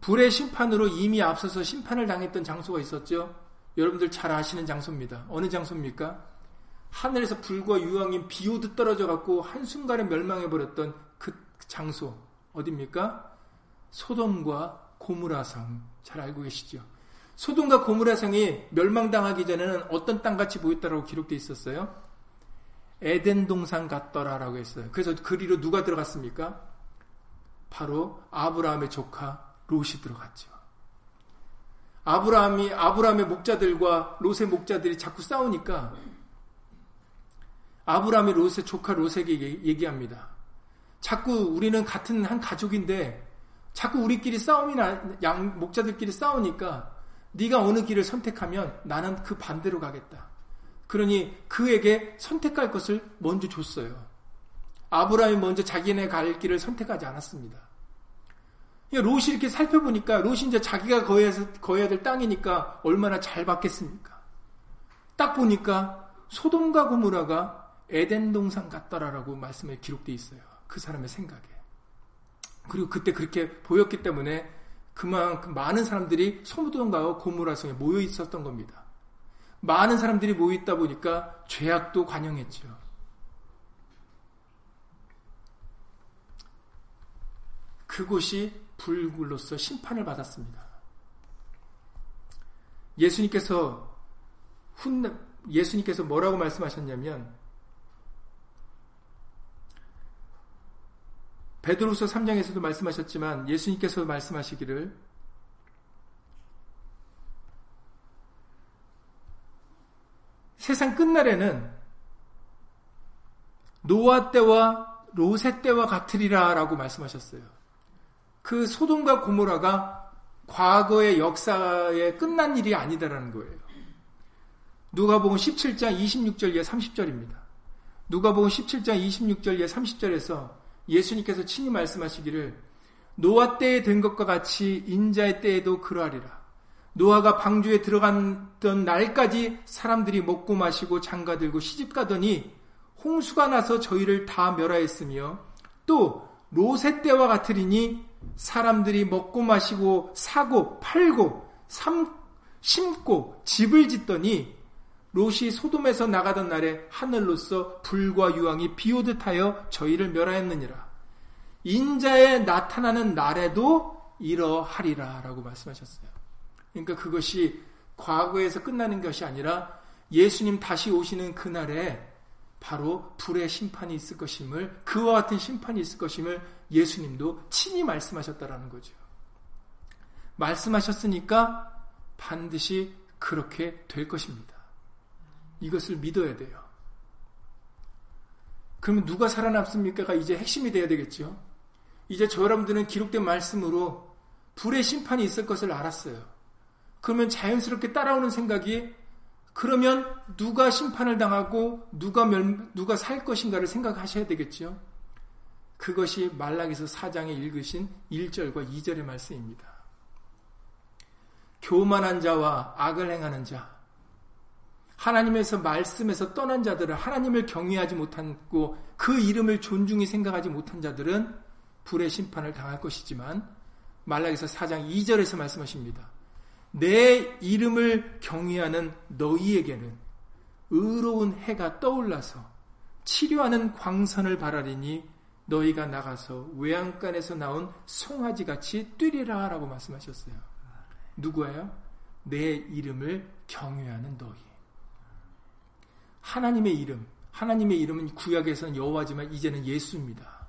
불의 심판으로 이미 앞서서 심판을 당했던 장소가 있었죠. 여러분들 잘 아시는 장소입니다. 어느 장소입니까? 하늘에서 불과 유황인 비 오듯 떨어져 갖고 한순간에 멸망해 버렸던 그 장소 어디입니까? 소돔과 고무라 성 잘 알고 계시죠? 소돔과 고무라 성이 멸망당하기 전에는 어떤 땅같이 보였다라고 기록되어 있었어요? 에덴 동산 같더라라고 했어요. 그래서 그리로 누가 들어갔습니까? 바로 아브라함의 조카 롯이 들어갔죠. 아브라함이 아브라함의 목자들과 롯의 목자들이 자꾸 싸우니까 아브라함이 롯의 조카 롯에게 얘기합니다. 자꾸 우리는 같은 한 가족인데 자꾸 우리끼리 싸움이 나, 양 목자들끼리 싸우니까 네가 어느 길을 선택하면 나는 그 반대로 가겠다. 그러니 그에게 선택할 것을 먼저 줬어요. 아브라함이 먼저 자기네 갈 길을 선택하지 않았습니다. 롯이 이렇게 살펴보니까 롯이 이제 자기가 거해야, 거해야 될 땅이니까 얼마나 잘 받겠습니까? 딱 보니까 소돔과 고무라가 에덴 동산 같더라라고 말씀에 기록되어 있어요. 그 사람의 생각에. 그리고 그때 그렇게 보였기 때문에 그만큼 많은 사람들이 소돔과 고무라 성에 모여 있었던 겁니다. 많은 사람들이 모여 있다 보니까 죄악도 관영했죠. 그곳이 불굴로서 심판을 받았습니다. 예수님께서 훈 예수님께서 뭐라고 말씀하셨냐면 베드로서 3장에서도 말씀하셨지만 예수님께서 말씀하시기를 세상 끝날에는 노아 때와 로세 때와 같으리라 라고 말씀하셨어요. 그 소돔과 고모라가 과거의 역사에 끝난 일이 아니다라는 거예요. 누가복음 17장 26절 예 30절입니다. 누가복음 17장 26절 예 30절에서 예수님께서 친히 말씀하시기를 노아 때에 된 것과 같이 인자의 때에도 그러하리라. 노아가 방주에 들어갔던 날까지 사람들이 먹고 마시고 장가 들고 시집 가더니 홍수가 나서 저희를 다 멸하였으며 또 로세 때와 같으리니 사람들이 먹고 마시고 사고 팔고 삼, 심고 집을 짓더니 롯이 소돔에서 나가던 날에 하늘로서 불과 유황이 비오듯 하여 저희를 멸하였느니라. 인자에 나타나는 날에도 이러하리라 라고 말씀하셨어요. 그러니까 그것이 과거에서 끝나는 것이 아니라 예수님 다시 오시는 그날에 바로 불의 심판이 있을 것임을 그와 같은 심판이 있을 것임을 예수님도 친히 말씀하셨다라는 거죠. 말씀하셨으니까 반드시 그렇게 될 것입니다. 이것을 믿어야 돼요. 그러면 누가 살아남습니까가 이제 핵심이 돼야 되겠죠. 이제 저 여러분들은 기록된 말씀으로 불의 심판이 있을 것을 알았어요. 그러면 자연스럽게 따라오는 생각이 그러면 누가 심판을 당하고 누가 멸, 누가 살 것인가를 생각하셔야 되겠죠. 그것이 말락에서 4장에 읽으신 1절과 2절의 말씀입니다. 교만한 자와 악을 행하는 자, 하나님에서 말씀에서 떠난 자들은 하나님을 경외하지 못하고 그 이름을 존중히 생각하지 못한 자들은 불의 심판을 당할 것이지만 말락에서 4장 2절에서 말씀하십니다. 내 이름을 경외하는 너희에게는 의로운 해가 떠올라서 치료하는 광선을 바라리니 너희가 나가서 외양간에서 나온 송아지 같이 뛰리라 라고 말씀하셨어요. 누구예요? 내 이름을 경외하는 너희. 하나님의 이름, 하나님의 이름은 구약에서는 여호와지만 이제는 예수입니다.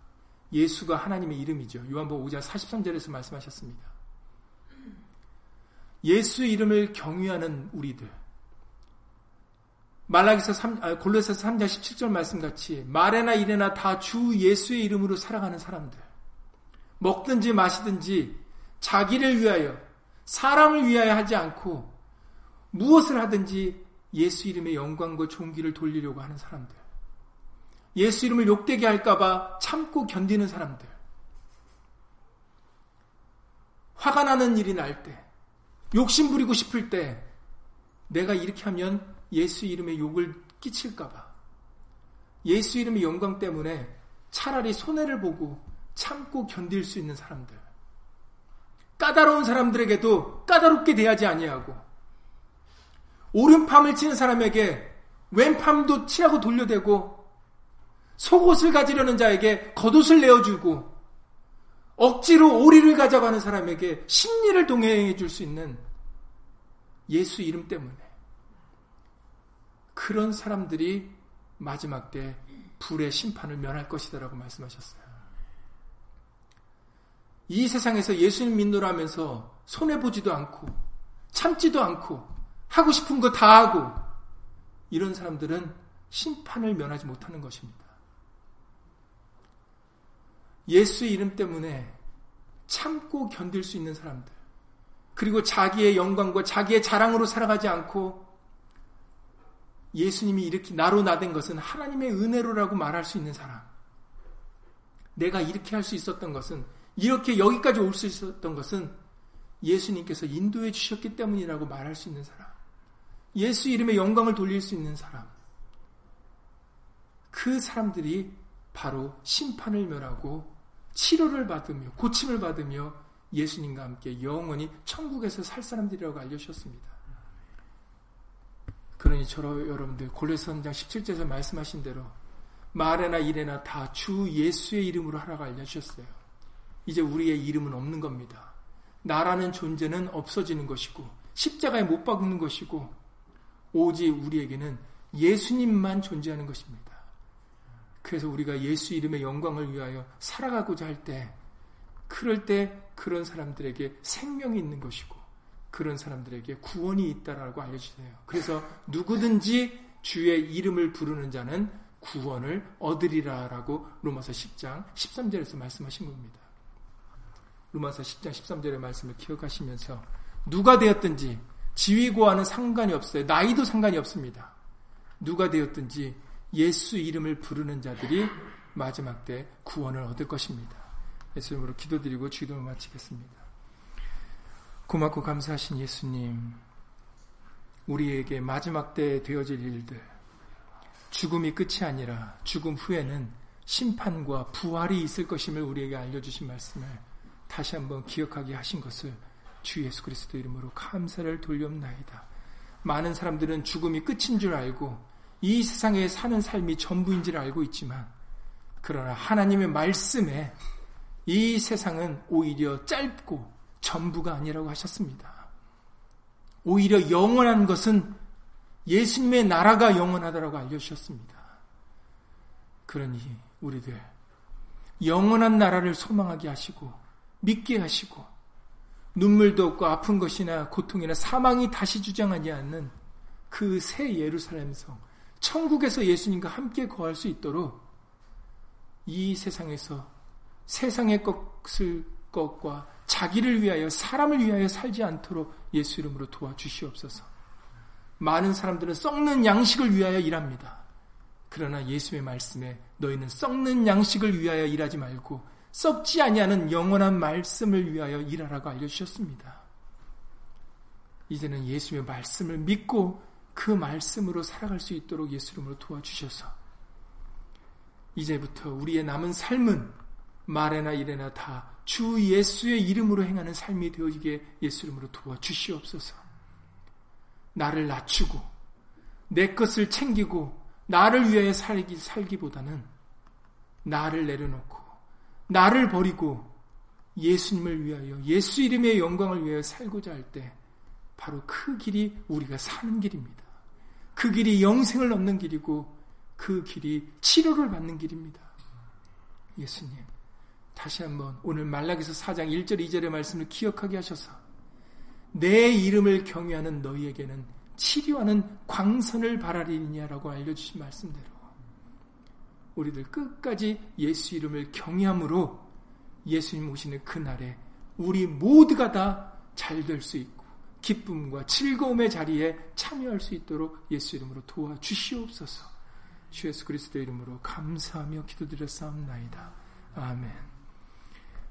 예수가 하나님의 이름이죠. 요한복음 5장 43절에서 말씀하셨습니다. 예수 이름을 경유하는 우리들. 말라기서 3, 아, 골로새서 3장 17절 말씀 같이 말에나 이래나 다 주 예수의 이름으로 살아가는 사람들. 먹든지 마시든지 자기를 위하여 사람을 위하여 하지 않고 무엇을 하든지 예수 이름의 영광과 존귀를 돌리려고 하는 사람들. 예수 이름을 욕되게 할까봐 참고 견디는 사람들. 화가 나는 일이 날 때, 욕심 부리고 싶을 때 내가 이렇게 하면 예수 이름의 욕을 끼칠까봐. 예수 이름의 영광 때문에 차라리 손해를 보고 참고 견딜 수 있는 사람들. 까다로운 사람들에게도 까다롭게 대하지 아니하고 오른팜을 치는 사람에게 왼팜도 치라고 돌려대고 속옷을 가지려는 자에게 겉옷을 내어주고 억지로 오리를 가져가는 사람에게 심리를 동행해 줄 수 있는 예수 이름 때문에 그런 사람들이 마지막 때 불의 심판을 면할 것이다라고 말씀하셨어요. 이 세상에서 예수님 믿노라 하면서 손해 보지도 않고 참지도 않고 하고 싶은 거 다 하고 이런 사람들은 심판을 면하지 못하는 것입니다. 예수 이름 때문에 참고 견딜 수 있는 사람들, 그리고 자기의 영광과 자기의 자랑으로 살아가지 않고 예수님이 이렇게 나로 나된 것은 하나님의 은혜로라고 말할 수 있는 사람. 내가 이렇게 할 수 있었던 것은 이렇게 여기까지 올 수 있었던 것은 예수님께서 인도해 주셨기 때문이라고 말할 수 있는 사람. 예수 이름의 영광을 돌릴 수 있는 사람. 그 사람들이 바로 심판을 멸하고 치료를 받으며 고침을 받으며 예수님과 함께 영원히 천국에서 살 사람들이라고 알려주셨습니다. 그러니 저로 여러분들 골로새서 17절에서 말씀하신 대로 말에나 일에나 다 주 예수의 이름으로 하라고 알려주셨어요. 이제 우리의 이름은 없는 겁니다. 나라는 존재는 없어지는 것이고 십자가에 못 박는 것이고 오직 우리에게는 예수님만 존재하는 것입니다. 그래서 우리가 예수 이름의 영광을 위하여 살아가고자 할 때, 그럴 때 그런 사람들에게 생명이 있는 것이고, 그런 사람들에게 구원이 있다라고 알려주세요. 그래서 누구든지 주의 이름을 부르는 자는 구원을 얻으리라라고 로마서 10장 13절에서 말씀하신 겁니다. 로마서 10장 13절의 말씀을 기억하시면서 누가 되었든지 지위고와는 상관이 없어요. 나이도 상관이 없습니다. 누가 되었든지 예수 이름을 부르는 자들이 마지막 때 구원을 얻을 것입니다. 예수 이름으로 기도드리고 주기도를 마치겠습니다. 고맙고 감사하신 예수님, 우리에게 마지막 때 되어질 일들, 죽음이 끝이 아니라 죽음 후에는 심판과 부활이 있을 것임을 우리에게 알려주신 말씀을 다시 한번 기억하게 하신 것을 주 예수 그리스도 이름으로 감사를 돌려옵나이다. 많은 사람들은 죽음이 끝인 줄 알고 이 세상에 사는 삶이 전부인 줄 알고 있지만 그러나 하나님의 말씀에 이 세상은 오히려 짧고 전부가 아니라고 하셨습니다. 오히려 영원한 것은 예수님의 나라가 영원하다라고 알려주셨습니다. 그러니 우리들 영원한 나라를 소망하게 하시고 믿게 하시고 눈물도 없고 아픈 것이나 고통이나 사망이 다시 주장하지 않는 그 새 예루살렘 성 천국에서 예수님과 함께 거할 수 있도록 이 세상에서 세상의 것을 것과 자기를 위하여 사람을 위하여 살지 않도록 예수 이름으로 도와주시옵소서. 많은 사람들은 썩는 양식을 위하여 일합니다. 그러나 예수의 말씀에 너희는 썩는 양식을 위하여 일하지 말고 썩지 아니하는 영원한 말씀을 위하여 일하라고 알려주셨습니다. 이제는 예수의 말씀을 믿고 그 말씀으로 살아갈 수 있도록 예수 이름으로 도와주셔서 이제부터 우리의 남은 삶은 말에나 일에나 다 주 예수의 이름으로 행하는 삶이 되어지게 예수 이름으로 도와주시옵소서. 나를 낮추고 내 것을 챙기고 나를 위하여 살기 살기보다는 나를 내려놓고 나를 버리고 예수님을 위하여 예수 이름의 영광을 위하여 살고자 할 때 바로 그 길이 우리가 사는 길입니다. 그 길이 영생을 얻는 길이고 그 길이 치료를 받는 길입니다. 예수님, 다시 한번 오늘 말라기서 4장 1절 2절의 말씀을 기억하게 하셔서 내 이름을 경외하는 너희에게는 치료하는 광선을 바라리냐라고 알려주신 말씀대로 우리들 끝까지 예수 이름을 경외함으로 예수님 오시는 그날에 우리 모두가 다 잘 될 수 있고 기쁨과 즐거움의 자리에 참여할 수 있도록 예수 이름으로 도와주시옵소서. 주 예수 그리스도 이름으로 감사하며 기도드렸사옵나이다. 아멘.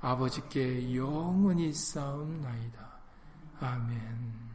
아버지께 영원히 싸움나이다. 아멘.